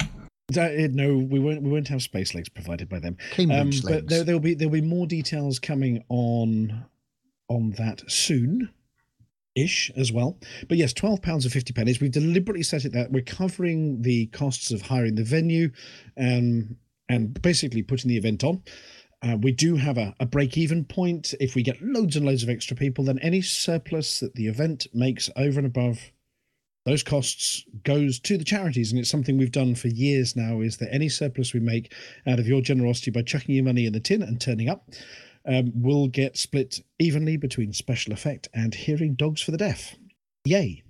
That- uh, no, we won't. We won't have space legs provided by them. Um, but there, there'll be there'll be more details coming on on that soon, ish as well. But yes, twelve pounds and fifty pennies. We've deliberately set it that we're covering the costs of hiring the venue, um, and basically putting the event on. Uh, we do have a, a break even point. If we get loads and loads of extra people, then any surplus that the event makes over and above those costs goes to the charities and it's something we've done for years now is that any surplus we make out of your generosity by chucking your money in the tin and turning up um, will get split evenly between special effect and hearing dogs for the deaf yay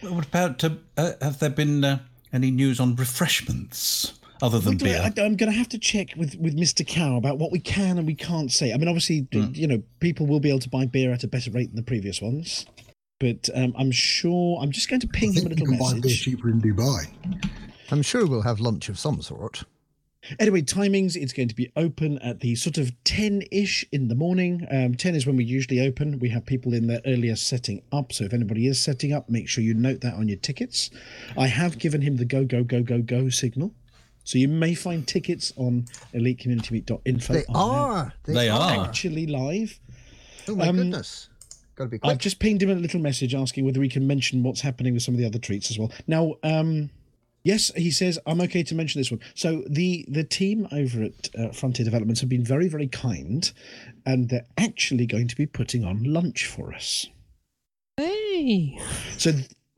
What about, uh, uh, have there been uh, any news on refreshments other than Wait, wait, beer? I, am going to have to check with, with Mr. Cow about what we can and we can't say. I mean, obviously, d- Hmm. you know, people will be able to buy beer at a better rate than the previous ones. But um, I'm sure I'm just going to ping I him a think you little can buy beer message. cheaper in Dubai. I'm sure we'll have lunch of some sort. Anyway, timings, it's going to be open at the sort of 10 ish in the morning. Um, 10 is when we usually open. We have people in there earlier setting up. So if anybody is setting up, make sure you note that on your tickets. I have given him the go, go, go, go, go signal. So you may find tickets on elitecommunitymeet.info. They now are. They, are. actually live. Oh my Um, goodness. Got to be quick. I've just pinged him a little message asking whether we can mention what's happening with some of the other treats as well. Now, um, yes, he says I'm okay to mention this one. So the the team over at uh, Frontier Developments have been very very kind, and they're actually going to be putting on lunch for us. Hey. So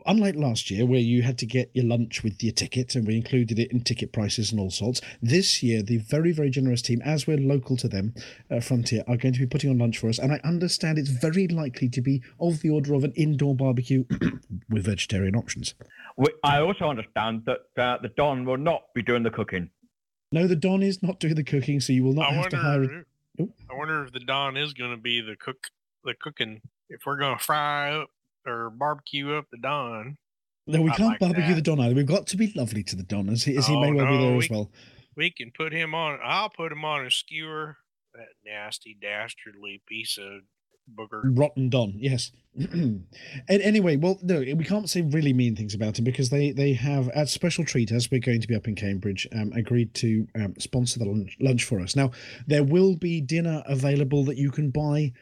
unlike last year where you had to get your lunch with your ticket and we included it in ticket prices and all sorts, this year the very very generous team, as we're local to them, uh, Frontier, are going to be putting on lunch for us, and I understand it's very likely to be of the order of an indoor barbecue with vegetarian options. I also understand that uh, the Don will not be doing the cooking. No, the Don is not doing the cooking, so you will not I have to hire. A, Oh. I wonder if the Don is going to be the cook, the cooking. If we're going to fry up or barbecue up the Don. no, we I can't like barbecue that. the Don either. We've got to be lovely to the Don, as he, as he Oh, may well be there we- as well. We can put him on. I'll put him on a skewer. That nasty, dastardly piece of booger. Rotten Don, yes. and anyway, well, no, we can't say really mean things about him because they they have at Special Treat, as we're going to be up in Cambridge, um, agreed to um, sponsor the lunch, lunch for us. Now, there will be dinner available that you can buy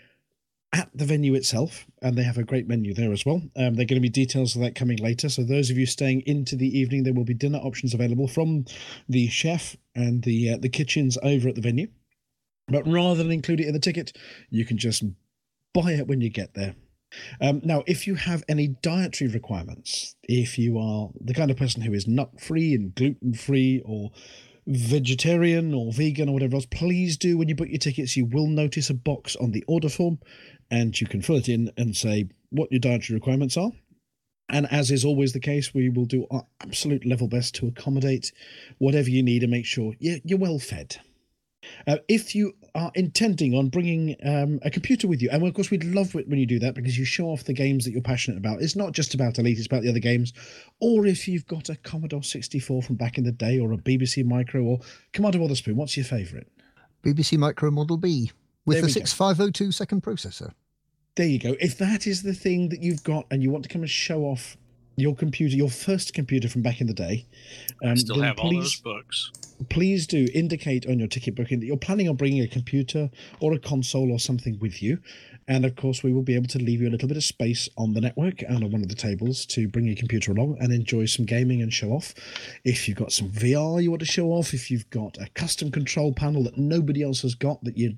at the venue itself, and they have a great menu there as well. Um, there are going to be details of that coming later. So those of you staying into the evening, there will be dinner options available from the chef and the uh, the kitchens over at the venue. But rather than include it in the ticket, you can just buy it when you get there. Um, now, if you have any dietary requirements, if you are the kind of person who is nut free and gluten free or vegetarian or vegan or whatever else, please do when you book your tickets. You will notice a box on the order form and you can fill it in and say what your dietary requirements are. And as is always the case, we will do our absolute level best to accommodate whatever you need and make sure you're, well fed. Uh, if you are intending on bringing um, a computer with you, and of course we'd love it when you do that because you show off the games that you're passionate about. It's not just about Elite; it's about the other games. Or if you've got a Commodore 64 from back in the day, or a BBC Micro, or Commander Witherspoon, what's your favourite? BBC Micro Model B with the we 6502 second processor. There you go. If that is the thing that you've got, and you want to come and show off your computer, your first computer from back in the day, I um, still then have all those please- books. please do indicate on your ticket booking that you're planning on bringing a computer or a console or something with you. And of course, we will be able to leave you a little bit of space on the network and on one of the tables to bring your computer along and enjoy some gaming and show off. If you've got some VR you want to show off, if you've got a custom control panel that nobody else has got that you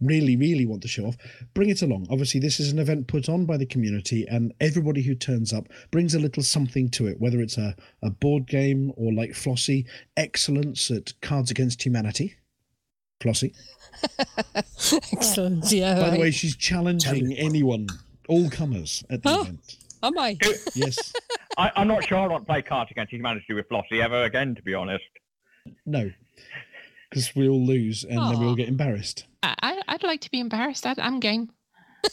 really, really want to show off, bring it along. Obviously, this is an event put on by the community, and everybody who turns up brings a little something to it, whether it's a, a board game or like Flossie, excellence at Cards Against Humanity. Flossie. Excellent. Yeah. By the way, she's challenging anyone, all comers at the Oh. event. Am I? Yes. I, I'm not sure I want to play Cards Against Humanity with Flossie ever again, to be honest. No. Because we all lose and then we all get embarrassed. I, I- I'd like to be embarrassed. I, I'm game.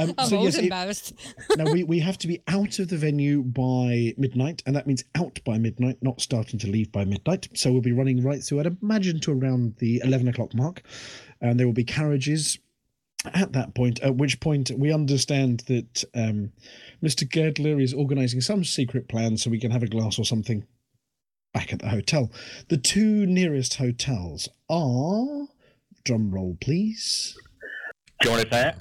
Um, I'm so always yes, it- embarrassed. now we, we have to be out of the venue by midnight, and that means out by midnight, not starting to leave by midnight. So we'll be running right through, I'd imagine, to around the 11 o'clock mark. And there will be carriages at that point, at which point we understand that um, Mr. Girdler is organising some secret plan so we can have a glass or something back at the hotel. The two nearest hotels are. Drum roll, please. Do you want to say it?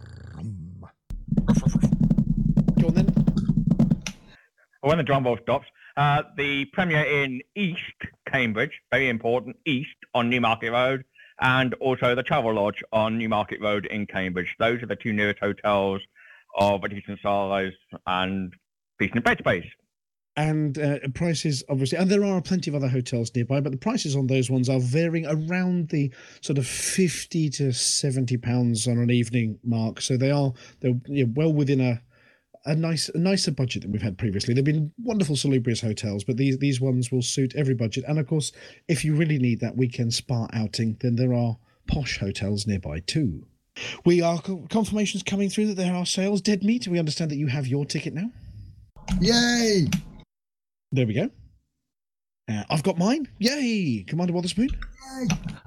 Go on then. When the drum roll stops, uh, the Premier Inn East Cambridge, very important, East on Newmarket Road, and also the Travelodge on Newmarket Road in Cambridge. Those are the two nearest hotels of a decent size and decent bed space. And uh, prices obviously and there are plenty of other hotels nearby but the prices on those ones are varying around the sort of 50 to 70 pounds on an evening mark. So they are they're you know, well within a a nice a nicer budget than we've had previously. They've been wonderful salubrious hotels but these these ones will suit every budget. And of course if you really need that weekend spa outing then there are posh hotels nearby too. We are confirmations coming through that there are sales. Dead meat we understand that you have your ticket now. Yay! There we go. Uh, I've got mine. Yay! Commander Witherspoon.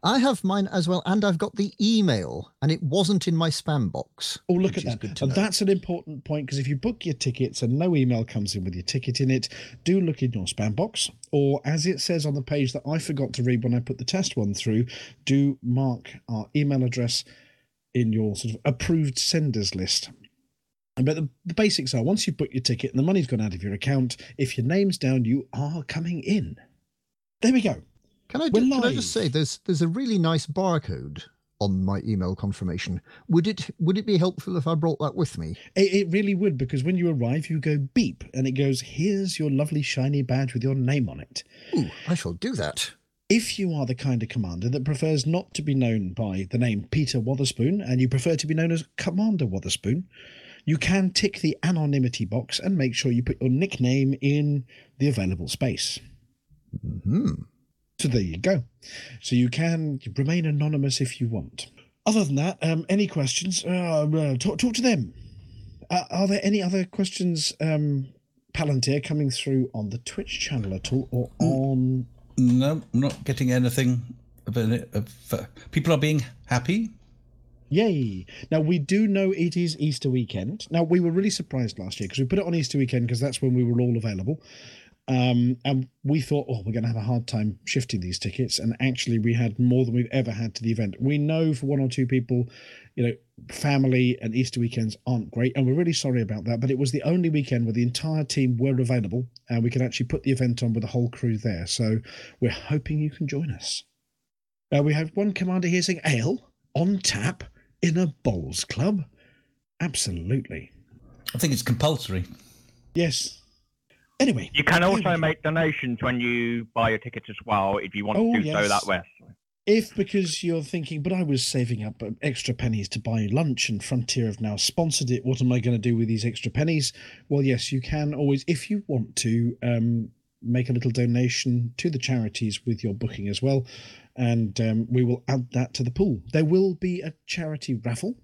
I have mine as well, and I've got the email, and it wasn't in my spam box. Oh, look at that. And know. that's an important point because if you book your tickets and no email comes in with your ticket in it, do look in your spam box. Or as it says on the page that I forgot to read when I put the test one through, do mark our email address in your sort of approved senders list. And But the, the basics are once you book your ticket and the money's gone out of your account, if your name's down, you are coming in. There we go. Can I, do, can I just say there's there's a really nice barcode on my email confirmation. Would it would it be helpful if I brought that with me? It, it really would because when you arrive, you go beep and it goes, Here's your lovely shiny badge with your name on it. Ooh, I shall do that. If you are the kind of commander that prefers not to be known by the name Peter Wotherspoon and you prefer to be known as Commander Wotherspoon, you can tick the anonymity box and make sure you put your nickname in the available space. Hmm. So there you go. So you can remain anonymous if you want. Other than that, um, any questions? Uh, uh, talk, talk to them. Uh, are there any other questions, um, Palantir, coming through on the Twitch channel at all or on No, I'm not getting anything. Of, of, uh, people are being happy. Yay! Now we do know it is Easter weekend. Now we were really surprised last year because we put it on Easter weekend because that's when we were all available. Um, and we thought, oh, we're going to have a hard time shifting these tickets. And actually, we had more than we've ever had to the event. We know for one or two people, you know, family and Easter weekends aren't great. And we're really sorry about that. But it was the only weekend where the entire team were available and we could actually put the event on with the whole crew there. So we're hoping you can join us. Uh, we have one commander here saying ale on tap in a bowls club. Absolutely. I think it's compulsory. Yes. Anyway, You can also make donations when you buy your tickets as well if you want Oh, to do so that way. If because you're thinking, but I was saving up uh, extra pennies to buy lunch and Frontier have now sponsored it, what am I going to do with these extra pennies? Well, yes, you can always, if you want to, um, make a little donation to the charities with your booking as well. And um, we will add that to the pool. There will be a charity raffle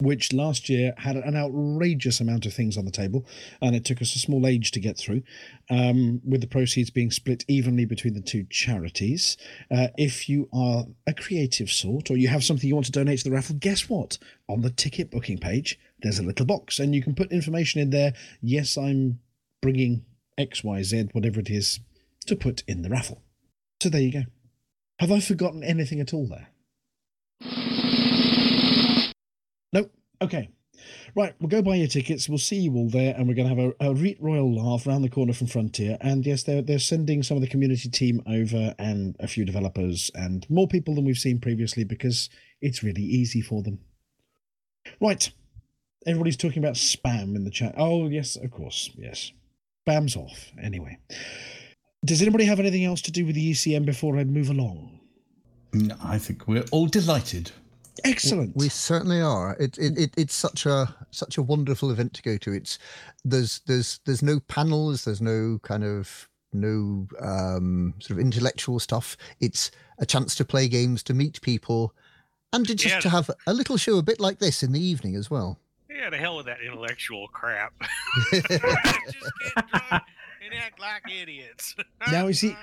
which last year had an outrageous amount of things on the table, and it took us a small age to get through, um, with the proceeds being split evenly between the two charities. Uh, if you are a creative sort or you have something you want to donate to the raffle, guess what? On the ticket booking page, there's a little box, and you can put information in there. Yes, I'm bringing X, Y, Z, whatever it is, to put in the raffle. So there you go. Have I forgotten anything at all there? Nope. Okay. Right, we'll go buy your tickets. We'll see you all there, and we're going to have a, a Reet Royal laugh around the corner from Frontier. And yes, they're they're sending some of the community team over, and a few developers, and more people than we've seen previously because it's really easy for them. Right, everybody's talking about spam in the chat. Oh yes, of course, yes. Spam's off anyway. Does anybody have anything else to do with the ECM before I move along? No, I think we're all delighted. Excellent. We certainly are. It, it, it it's such a such a wonderful event to go to. It's there's there's there's no panels. There's no kind of no um, sort of intellectual stuff. It's a chance to play games, to meet people, and to just Yeah. to have a little show a bit like this in the evening as well. Yeah, the hell with that intellectual crap. Just get drunk and act like idiots. Now, you see,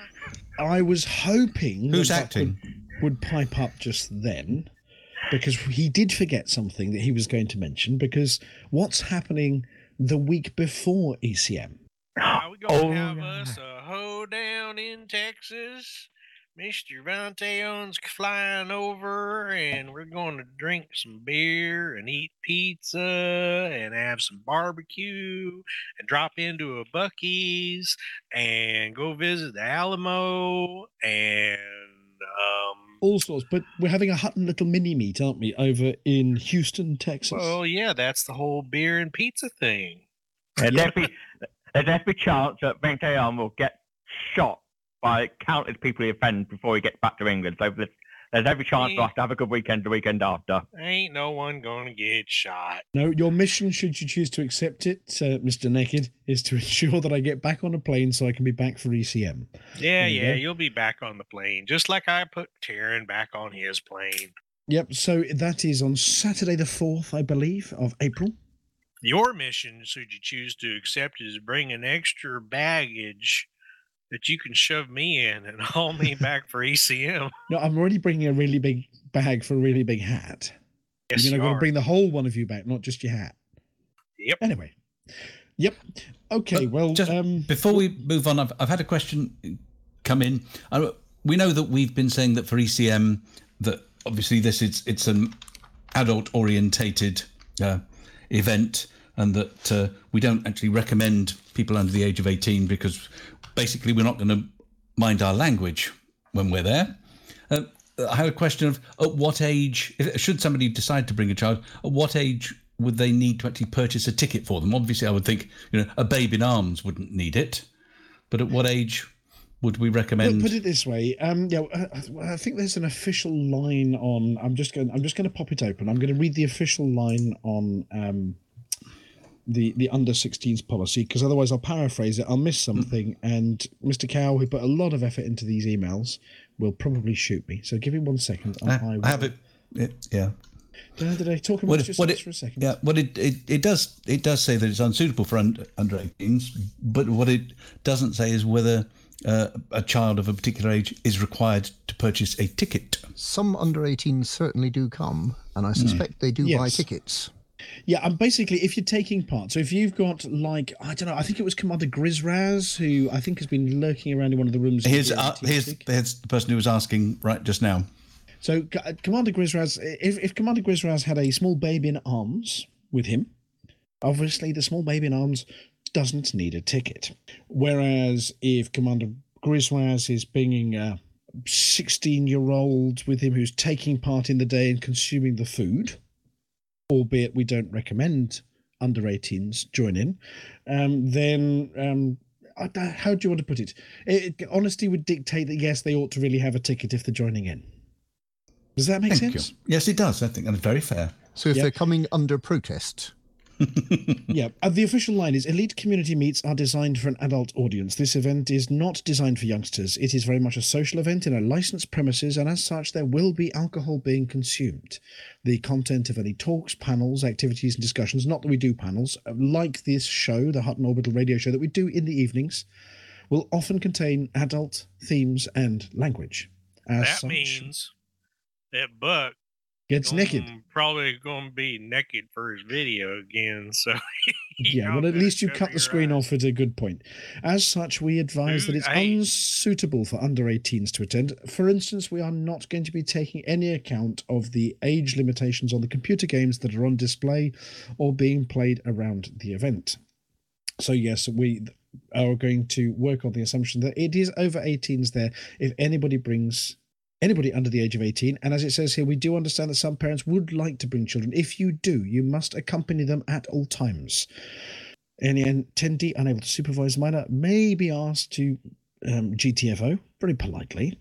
I was hoping Who's that acting? Would, would pipe up just then because he did forget something that he was going to mention. Because what's happening the week before ECM? Are we gonna Oh, have us a hoedown in Texas? Mr. Vanteon's flying over, and we're going to drink some beer and eat pizza and have some barbecue and drop into a Buc-ee's and go visit the Alamo and um. All sorts, but we're having a Hutton little mini meet, aren't we, over in Houston, Texas? Well, yeah, that's the whole beer and pizza thing. There's every, there's every chance that Benteon will get shot by countless people he offends before he gets back to England. So there's, there's every chance for us to have a good weekend the weekend after. Ain't no one gonna get shot. No, your mission, should you choose to accept it, uh, Mr. Naked, is to ensure that I get back on a plane so I can be back for ECM. Yeah, There you yeah, go. you'll be back on the plane, just like I put Taryn back on his plane. Yep, so that is on Saturday the 4th, I believe, of April. Your mission, should you choose to accept, is bring an extra baggage that you can shove me in and haul me back for ECM. No, I'm already bringing a really big bag for a really big hat. Yes, You're you going to bring the whole one of you back, not just your hat. Yep. Anyway. Yep. Okay, well, Just um, before we move on, I've, I've had a question come in. Uh, we know that we've been saying that for ECM, that obviously this is it's an adult orientated uh, event, and that uh, we don't actually recommend people under the age of 18 because basically we're not going to mind our language when we're there. Uh, I had a question of at what age, should somebody decide to bring a child, at what age would they need to actually purchase a ticket for them? Obviously, I would think you know a babe in arms wouldn't need it, but at what age would we recommend? put it this way, um, yeah, I, I think there's an official line on. I'm just going. I'm just going to pop it open. I'm going to read the official line on um, the the under 16s policy because otherwise I'll paraphrase it. I'll miss something, and Mr. Cow, who put a lot of effort into these emails, will probably shoot me. So give me one second. and Uh, I, I have it. it yeah. Did I, did I talk What about it- just what it- for a second? Yeah, what it, it it does it does say that it's unsuitable for under under 18s, but what it doesn't say is whether uh, a child of a particular age is required to purchase a ticket. Some under 18s certainly do come, and I suspect they do buy tickets. Yeah, and basically, if you're taking part, so if you've got like I don't know, I think it was Commander Grizraz who I think has been lurking around in one of the rooms. Here's here uh, here's, here's the person who was asking right just now. So uh, Commander Grizraz, if, if Commander Grizraz had a small baby in arms with him, obviously the small baby in arms doesn't need a ticket. Whereas if Commander Grizraz is bringing a 16 year old with him who's taking part in the day and consuming the food, albeit we don't recommend under 18s join in, um, then um, I how do you want to put it? It, it? Honesty would dictate that yes, they ought to really have a ticket if they're joining in. Does that make Thank sense? you. Yes, it does. I think that's very fair. So if Yeah. they're coming under protest, yeah, uh, the official line is elite community meets are designed for an adult audience. This event is not designed for youngsters. It is very much a social event in a licensed premises, and as such, there will be alcohol being consumed. The content of any talks, panels, activities, and discussions, not that we do panels, uh, like this show, the Hutton Orbital radio show that we do in the evenings, will often contain adult themes and language. As that such, means that Buck gets naked. gonna- probably going to be naked for his video again. So Yeah, well, at least you cut the screen off at a good point. As such, we advise that it's I- unsuitable for under 18s to attend. For instance, we are not going to be taking any account of the age limitations on the computer games that are on display or being played around the event. So, yes, we are going to work on the assumption that it is over 18s there if anybody brings anybody under the age of 18 and as it says here we do understand that some parents would like to bring children. If you do you must accompany them at all times. Any attendee unable to supervise minor may be asked to um, gtfo very politely.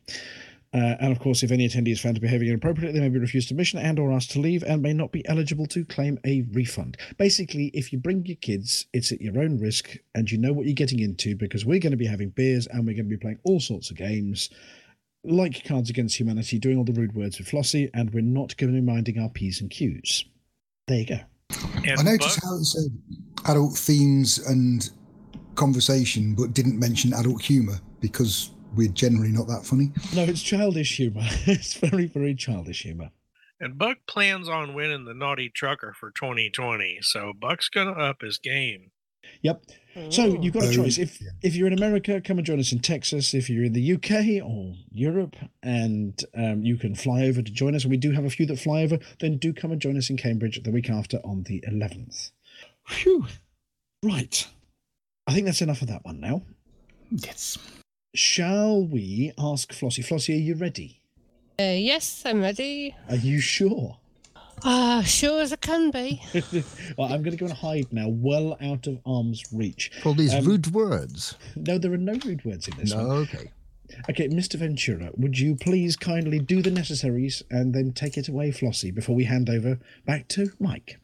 Uh, and of course if any attendee is found to be behaving inappropriately they may be refused admission and or asked to leave and may not be eligible to claim a refund. Basically if you bring your kids it's at your own risk and you know what you're getting into because we're going to be having beers and we're going to be playing all sorts of games like Cards Against Humanity, doing all the rude words with Flossie, and we're not going to be minding our P's and Q's. There you go. I noticed how it said adult themes and conversation, but didn't mention adult humour because we're generally not that funny. No, it's childish humour. it's very, very childish humour. And Buck plans on winning the Naughty Trucker for 2020. So Buck's going to up his game. Yep. So you've got a Oh, choice. If if you're in America, come and join us in Texas. If you're in the UK or Europe, and um, you can fly over to join us, and we do have a few that fly over, then do come and join us in Cambridge the week after on the 11th. Phew. Right. I think that's enough of that one now. Yes. Shall we ask Flossie? Flossie, are you ready? Uh, yes, I'm ready. Are you sure? Ah, sure as I can be. well, I'm going to go and hide now, well out of arm's reach. for all these Um, rude words. No, there are no rude words in this No, one. okay. Okay, Mr. Ventura, would you please kindly do the necessaries and then take it away, Flossie, before we hand over back to Mike?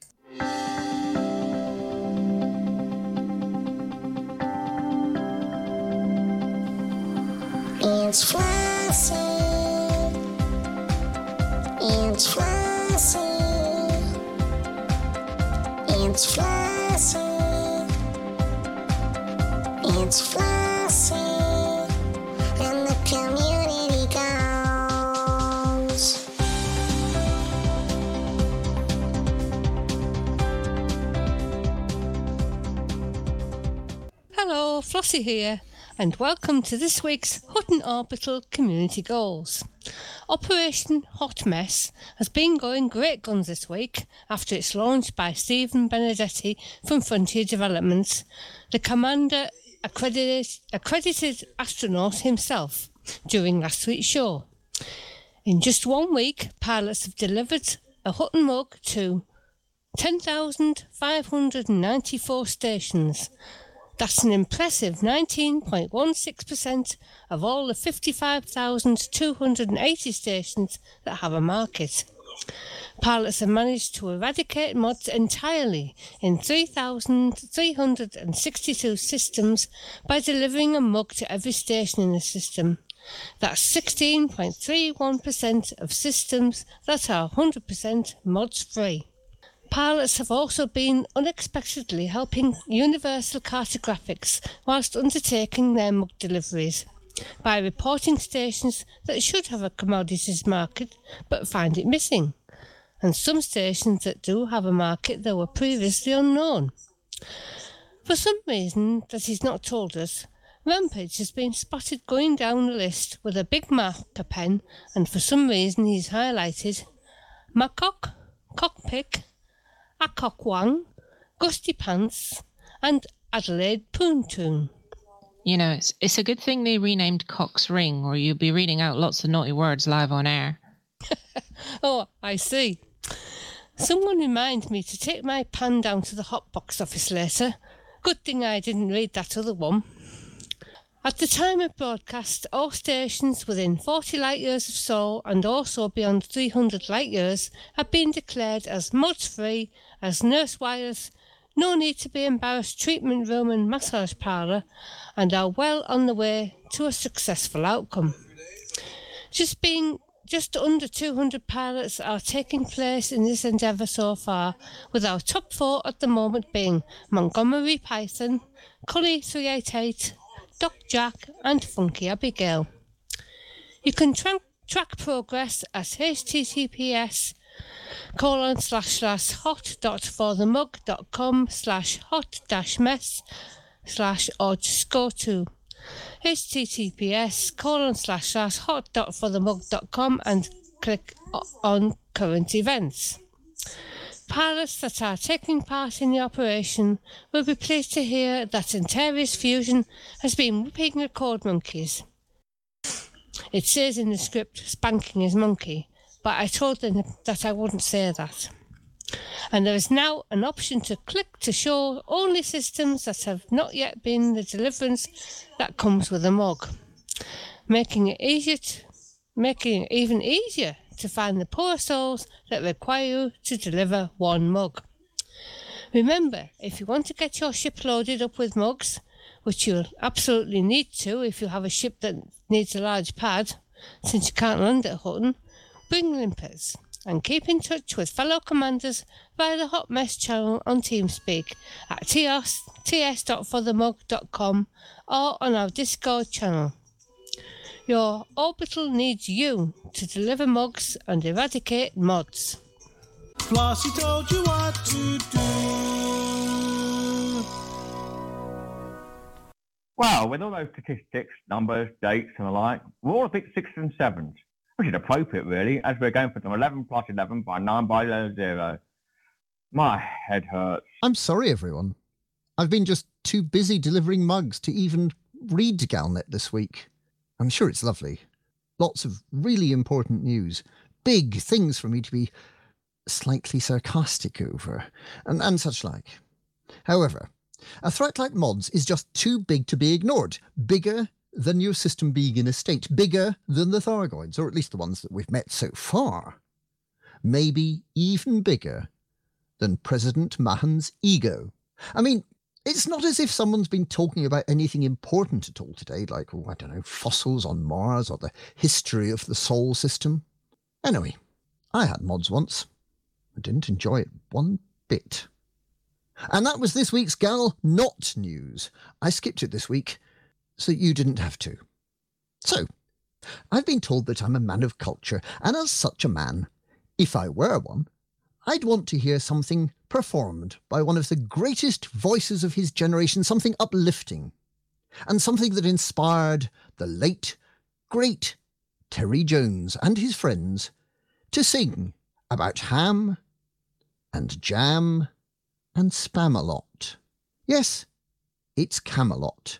It's Flossie. It's Flossie. It's Flossie. It's Flossie. And the community goes. Hello, Flossie here, and welcome to this week's Hutton Orbital Community Goals. Operation Hot Mess has been going great guns this week after its launch by Stephen Benedetti from Frontier Developments, the commander accredited, accredited astronaut himself, during last week's show. In just one week, pilots have delivered a Hutton mug to 10,594 stations. That's an impressive 19.16% of all the 55,280 stations that have a market. Pilots have managed to eradicate mods entirely in 3,362 systems by delivering a mug to every station in the system. That's 16.31% of systems that are 100% mods free. Pilots have also been unexpectedly helping Universal Cartographics whilst undertaking their mug deliveries by reporting stations that should have a commodities market but find it missing, and some stations that do have a market that were previously unknown. For some reason that he's not told us, Rampage has been spotted going down the list with a big marker pen, and for some reason he's highlighted Macock, Cockpick, Acokwang, Gusty Pants, and Adelaide Poontoon. You know, it's, it's a good thing they renamed Cox Ring, or you'll be reading out lots of naughty words live on air. Oh, I see. Someone remind me to take my pan down to the hot box office later. Good thing I didn't read that other one. At the time of broadcast, all stations within 40 light years of Sol and also beyond 300 light years have been declared as mods free, as nurse wires, no need to be embarrassed treatment room and massage parlour, and are well on the way to a successful outcome. Just being just under 200 pilots are taking place in this endeavour so far, with our top four at the moment being Montgomery Python, Cully 388, Doc Jack, and Funky Abigail. You can tra- track progress at https colon slash slash hot dot for the mug dot com slash hot dash mess slash odd score two. https colon slash slash hot dot for the mug dot com and click on current events. Pilots that are taking part in the operation will be pleased to hear that Antares Fusion has been whipping record monkeys. It says in the script, spanking his monkey, but I told them that I wouldn't say that. And there is now an option to click to show only systems that have not yet been the deliverance that comes with a mug, making it easier to, making it even easier to find the poor souls that require you to deliver one mug. Remember, if you want to get your ship loaded up with mugs, which you'll absolutely need to if you have a ship that needs a large pad, since you can't land at Hutton, bring limpets and keep in touch with fellow commanders via the Hot Mess channel on TeamSpeak at ts, ts.forthemug.com or on our Discord channel. Your orbital needs you to deliver mugs and eradicate mods. Flossie told you what to do. Well, with all those statistics, numbers, dates and the like, we're all a bit six and sevens, which is appropriate really, as we're going for some 11 plus 11 by 9 by 0. My head hurts. I'm sorry, everyone. I've been just too busy delivering mugs to even read Galnet this week. I'm sure it's lovely. Lots of really important news. Big things for me to be slightly sarcastic over, and, and such like. However, a threat like mods is just too big to be ignored. Bigger than your system being in a state. Bigger than the Thargoids, or at least the ones that we've met so far. Maybe even bigger than President Mahon's ego. I mean, it's not as if someone's been talking about anything important at all today, like, oh, I don't know, fossils on Mars or the history of the Sol system. Anyway, I had mods once. I didn't enjoy it one bit. And that was this week's Gal Not News. I skipped it this week, so you didn't have to. So, I've been told that I'm a man of culture, and as such a man, if I were one, I'd want to hear something performed by one of the greatest voices of his generation, something uplifting, and something that inspired the late, great Terry Jones and his friends to sing about ham and jam and Spamalot. Yes, it's Camelot,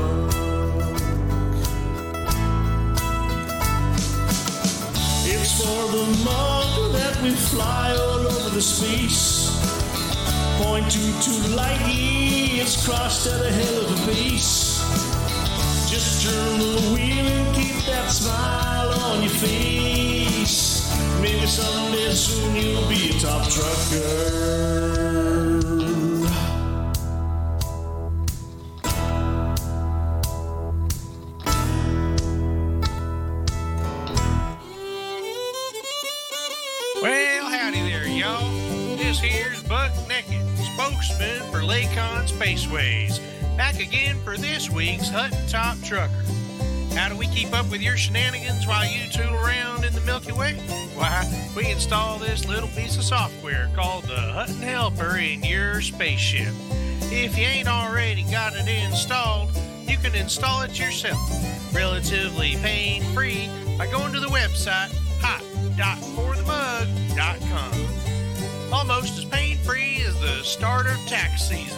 For the mug that we fly all over the space. Point to two light years crossed at a hell of a pace. Just turn the wheel and keep that smile on your face. Maybe someday soon you'll be a top trucker. Here's Buck Naked, spokesman for Lakon Spaceways, back again for this week's Hutton Top Trucker. How do we keep up with your shenanigans while you tool around in the Milky Way? Why, we install this little piece of software called the Hutton Helper in your spaceship. If you ain't already got it installed, you can install it yourself, relatively pain free, by going to the website hot.forthemug HuttonsPayPal.com. Almost as pain free as the start of tax season.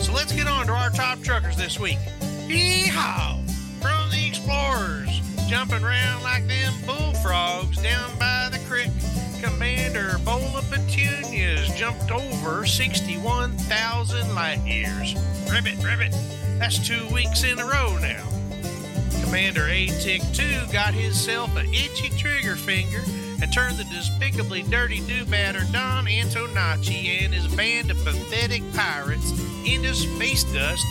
So let's get on to our top truckers this week. Yeehaw! From the Explorers, jumping around like them bullfrogs down by the creek. Commander Bola Petunias jumped over 61,000 light years. Ribbit, ribbit. That's two weeks in a row now. Commander A-Tick 2 got himself a itchy trigger finger and turned the despicably dirty do-batter Don Antonacci and his band of pathetic pirates into space dust,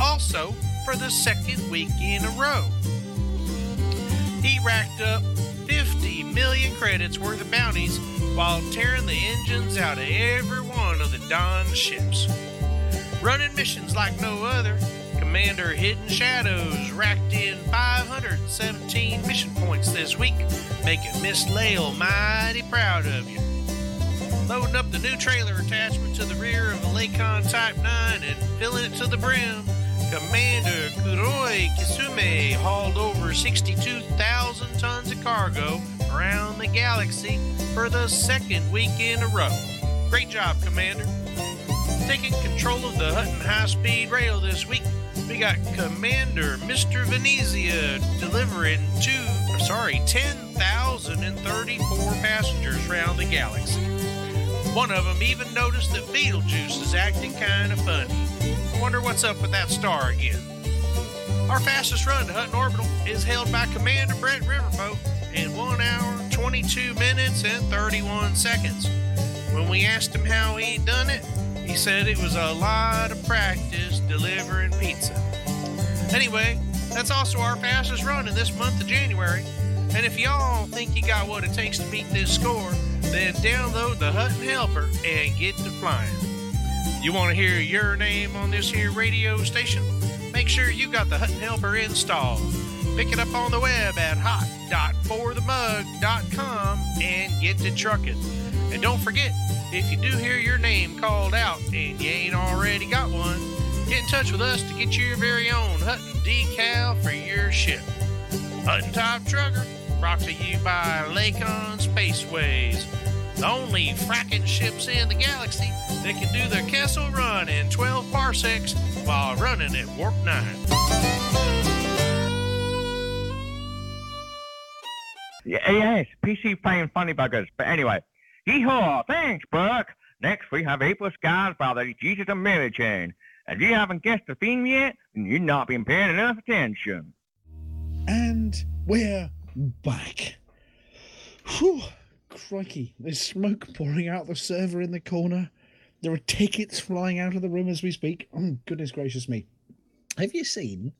also for the second week in a row. He racked up 50 million credits worth of bounties while tearing the engines out of every one of the Don ships. Running missions like no other, Commander Hidden Shadows racked in 517 mission points this week, making Miss Lael mighty proud of you. Loading up the new trailer attachment to the rear of a Lakon Type 9 and filling it to the brim, Commander Kuroi Kisume hauled over 62,000 tons of cargo around the galaxy for the second week in a row. Great job, Commander. Taking control of the Hutton High Speed Rail this week, we got Commander Mr. Venezia delivering two, sorry, 10,034 passengers around the galaxy. One of them even noticed that Betelgeuse is acting kind of funny. I wonder what's up with that star again. Our fastest run to Hutton Orbital is held by Commander Brett Riverboat in 1 hour, 22 minutes, and 31 seconds. When we asked him how he done it, he said it was a lot of practice delivering pizza. Anyway, that's also our fastest run in this month of January. And if y'all think you got what it takes to beat this score, then download the Hutton Helper and get to flying. You want to hear your name on this here radio station? Make sure you got the Hutton Helper installed. Pick it up on the web at hot.forthemug.com and get to trucking. And don't forget, if you do hear your name called out and you ain't already got one, get in touch with us to get your very own Hutton decal for your ship. Hutton Top Trucker, brought to you by Lakon Spaceways, the only fracking ships in the galaxy that can do their Kessel run in 12 parsecs while running at warp 9. Yeah, yes, PC playing funny buggers. But anyway, yeehaw, thanks, Buck. Next, we have April Skies by the Jesus and Mary Chain. If you haven't guessed the theme yet, then you've not been paying enough attention. And we're back. Whew, crikey. There's smoke pouring out the server in the corner. There are tickets flying out of the room as we speak. Oh, goodness gracious me. Have you seen?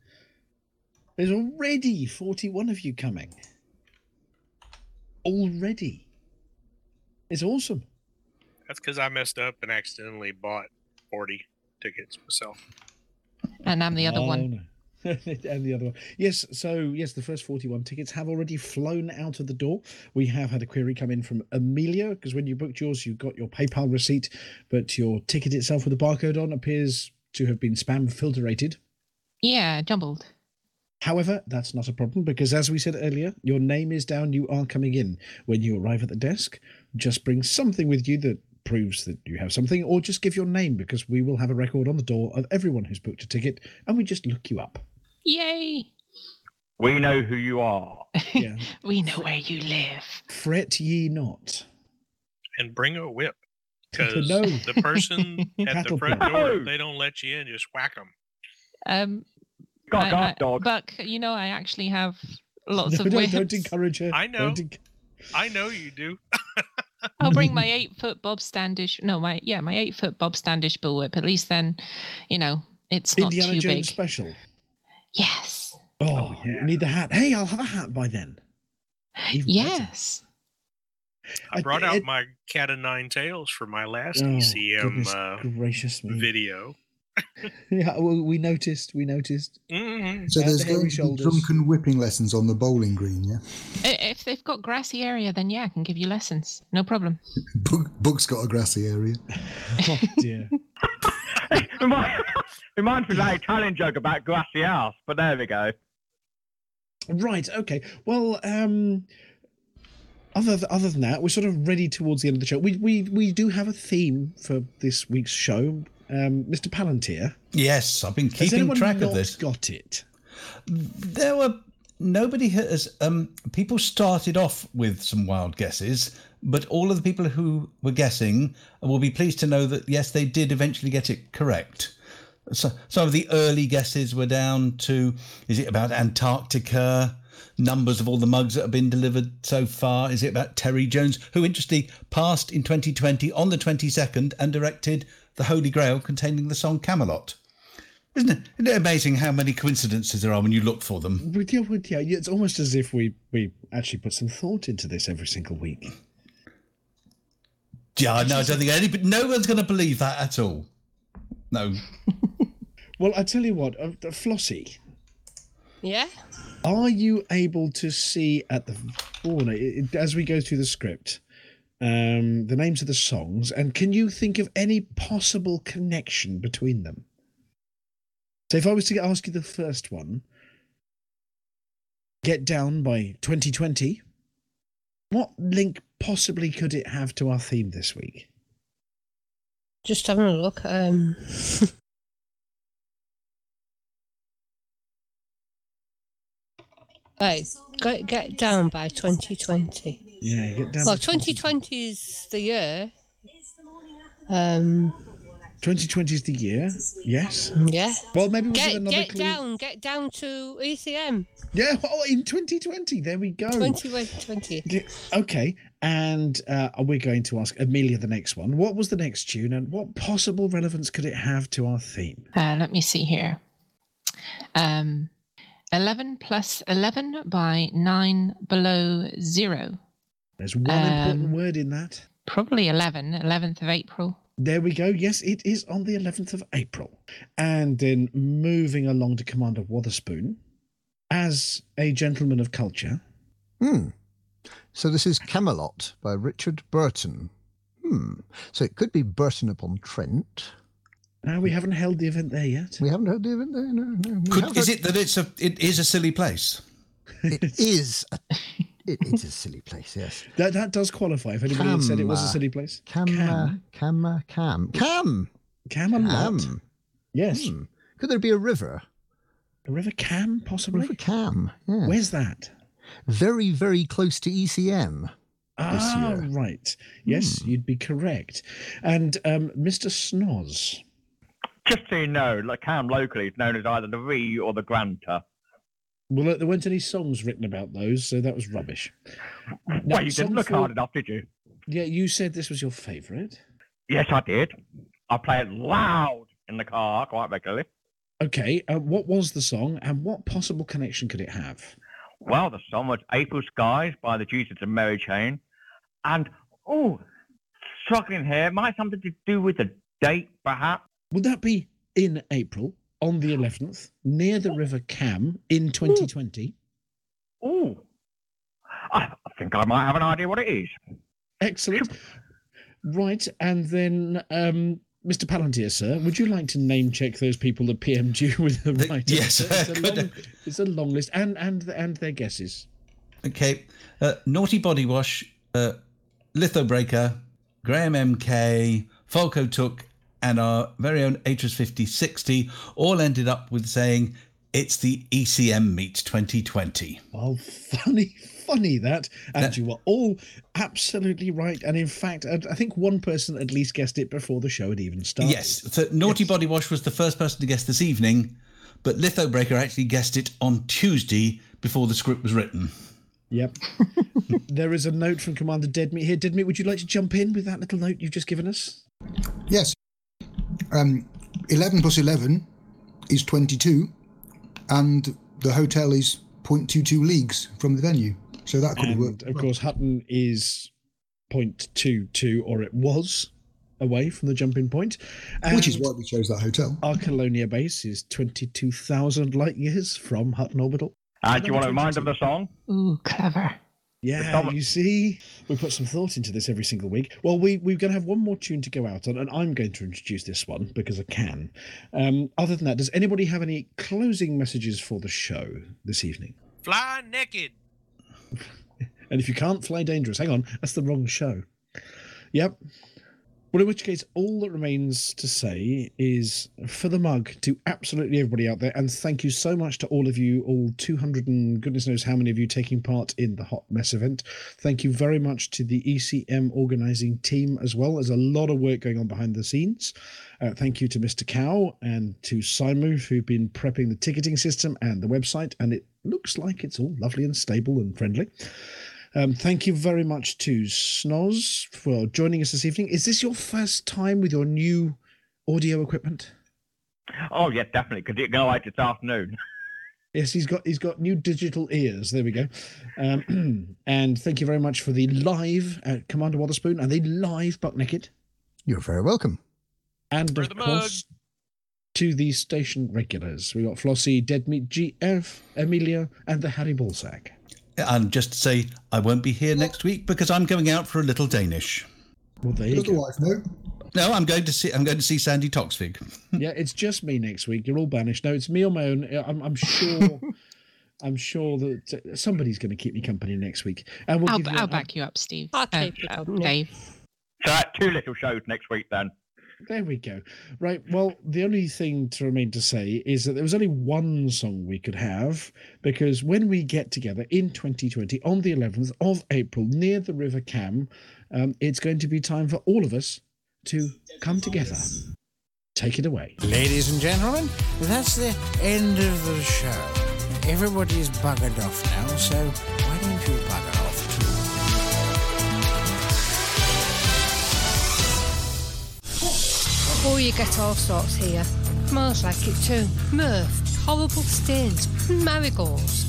There's already 41 of you coming. Already. It's awesome. That's because I messed up and accidentally bought 40 tickets myself. And I'm the other Oh, one. no. and the other one. Yes, so yes, the first 41 tickets have already flown out of the door. We have had a query come in from Amelia because when you booked yours, you got your PayPal receipt, but your ticket itself with the barcode on appears to have been spam filtered. Yeah, jumbled. However, that's not a problem because, as we said earlier, your name is down, you are coming in. When you arrive at the desk, just bring something with you that proves that you have something, or just give your name because we will have a record on the door of everyone who's booked a ticket and we just look you up. Yay! We know who you are. Yeah. We know where you live. Fret ye not. And bring a whip. Because No. the person at the front prod. door, they don't let you in, just whack them. Um, Got I- off, I- dog. Buck, you know I actually have lots No, of don't, whips. don't encourage her. I know. Enc- I know you do. I'll bring my eight foot Bob Standish. No, my yeah, my eight foot Bob Standish bullwhip. At least then, you know, it's not Indiana too Jones big. special. Yes. Oh, you need the hat. Hey, I'll have a hat by then. Even. Yes. I I- brought out it- my cat of nine tails for my last Oh, ECM uh, gracious me. video. Yeah, well, we noticed. We noticed. Mhm. So And there's the hairy going to be drunken whipping lessons on the bowling green, yeah? If they've got grassy area, then yeah, I can give you lessons. No problem. Book, Book's got a grassy area. Oh dear. Remind- Reminds me of that Italian joke about grassy house, but there we go. Right. Okay. Well, um, other th- other than that, we're sort of ready towards the end of the show. We we we do have a theme for this week's show, um, Mr. Palantir. Yes, I've been keeping track of this. Got it. There were nobody has. Um, people started off with some wild guesses, but all of the people who were guessing will be pleased to know that yes, they did eventually get it correct. So, some of the early guesses were down to is it about Antarctica? Numbers of all the mugs that have been delivered so far. Is it about Terry Jones, who interestingly passed in 2020 on the 22nd and directed The Holy Grail containing the song Camelot? Isn't it, isn't it amazing how many coincidences there are when you look for them? Yeah, yeah, it's almost as if we we actually put some thought into this every single week. Yeah, no, I don't think anybody, no one's going to believe that at all. No. Well, I tell you what, uh, Flossie, Yeah? are you able to see at the oh, no, it- it- as we go through the script um, the names of the songs, and can you think of any possible connection between them? So, if I was to ask you the first one, "Get Down" by 2020, what link possibly could it have to our theme this week? Just having a look. Um, right, get, get down by 2020. Yeah, get down. Well, 2020 is the year. Um, 2020 is the year. Yes. yeah. Well, maybe we'll give Get, another get clue. down, get down to ECM. Yeah, oh, in 2020. There we go. 2020. Yeah, Okay, and uh, we're going to ask Amelia the next one. What was the next tune, and what possible relevance could it have to our theme? Uh, let me see here. Um, 11 plus 11 by 9 below 0. There's one important Um, word in that. Probably 11, 11th of April. There we go. Yes, it is on the 11th of April. And then moving along to Commander Wotherspoon, as a gentleman of culture. Hmm. So this is Camelot by Richard Burton. Hmm. So it could be Burton upon Trent. Now we haven't held the event there yet. We haven't heard the event there. No, no. Could, is heard- it that it's a it is a silly place? It is. A, it, it's a silly place. Yes. That that does qualify. If anybody had said it was a uh, silly place, Cam. Cam. Cam. uh, Cam. Cam. Camelot. Cam. Yes. Hmm. Could there be a river? A river Cam, possibly. River Cam. Yeah. Where's that? Very, very close to ECM. Ah, year. Hmm. right. Yes, you'd be correct. And um, Mr. Snoz. Just so you know, like Cam locally is known as either the Rhee or the Granta. Well, there weren't any songs written about those, so that was rubbish. Now, well, you didn't look four- hard enough, did you? Yeah, you said this was your favourite. Yes, I did. I play it loud in the car quite regularly. Okay, uh, what was the song, and what possible connection could it have? Well, the song was April Skies by the Jesus and Mary Chain. And, oh, struggling here, might have something to do with the date, perhaps. Would that be in April on the 11th near the River Cam in 2020? Oh, I, I think I might have an idea what it is. Excellent. Right, and then um, Mr. Palantir, sir, would you like to name check those people that PM'd you with the right? yes, it's, a long, it's a long list, and and and their guesses. Okay, uh, Naughty Body Wash, uh, Litho Breaker, Graham MK, Falco Took, and our very own Atris 5060 all ended up with saying it's the ECM Meet 2020. Well, funny, funny that, and you were all absolutely right. And in fact, I I think one person at least guessed it before the show had even started. Yes, so Naughty Body Wash was the first person to guess this evening, but Litho Breaker actually guessed it on Tuesday before the script was written. Yep. there is a note from Commander Deadmeat here. Deadmeat, would you like to jump in with that little note you've just given us? Yes. Um, 11 plus 11 is 22, and the hotel is 0.22 leagues from the venue. So that could have worked. of course, Hutton is 0.22, or it was away from the jumping point. Which is why we chose that hotel. Our Colonia base is 22,000 light years from Hutton Orbital. Uh, do you want to remind them the song? Ooh, clever. Yeah, you see, we put some thought into this every single week. Well, we, we're going to have one more tune to go out on, and I'm going to introduce this one because I can. Um, other than that, does anybody have any closing messages for the show this evening? Fly naked. And if you can't fly dangerous, hang on, that's the wrong show. Yep. Well, in which case, all that remains to say is for the mug to absolutely everybody out there, and thank you so much to all of you, all 200 and goodness knows how many of you taking part in the Hot Mess event. Thank you very much to the ECM organizing team as well. There's a lot of work going on behind the scenes. Uh, thank you to Mr. Cow and to Simon, who've been prepping the ticketing system and the website, and it looks like it's all lovely and stable and friendly. Um, thank you very much to Snoz for joining us this evening. Is this your first time with your new audio equipment? Oh, yeah, definitely, because it go out this afternoon. Yes, he's got he's got new digital ears. There we go. Um, and thank you very much for the live uh, Commander Waterspoon and the live Buck Naked. You're very welcome. And of course, to the station regulars. We got Flossie, Dead Meat GF, Amelia, and the Harry Ballsack. And just to say, I won't be here next week because I'm going out for a little Danish. Well, there you go. No, I'm going to see. I'm going to see Sandi Toksvig. yeah, it's just me next week. You're all banished. No, it's me on my own. I'm, I'm sure. I'm sure that uh, somebody's going to keep me company next week. And we'll I'll, give you I'll an- back you up, Steve. I'll Uh, keep you uh. Dave. So two little shows next week then. There we go. Right. Well, the only thing to remain to say is that there was only one song we could have because when we get together in 2020 on the 11th of April near the River Cam, um, it's going to be time for all of us to come together. Take it away. Ladies and gentlemen, that's the end of the show. Everybody's buggered off now, so Oh, you get all sorts here. Smells like it too. Mirth, horrible stains, marigolds.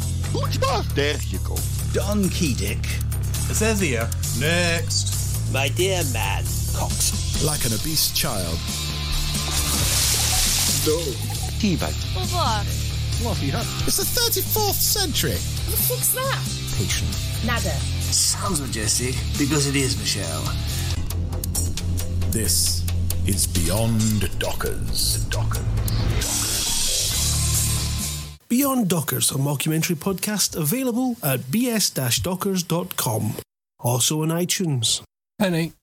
There you go. Don Keydick. It says here. Next. My dear man, Cox. Like an obese child. No. Teabag. What? What have you hat. It's the 34th century. Fix that. Patient. Nada. Sounds majestic because it is, Michelle. This is Beyond Dockers. Dockers. Beyond Dockers, a mockumentary podcast available at bs-dockers.com. Also on iTunes. Penny.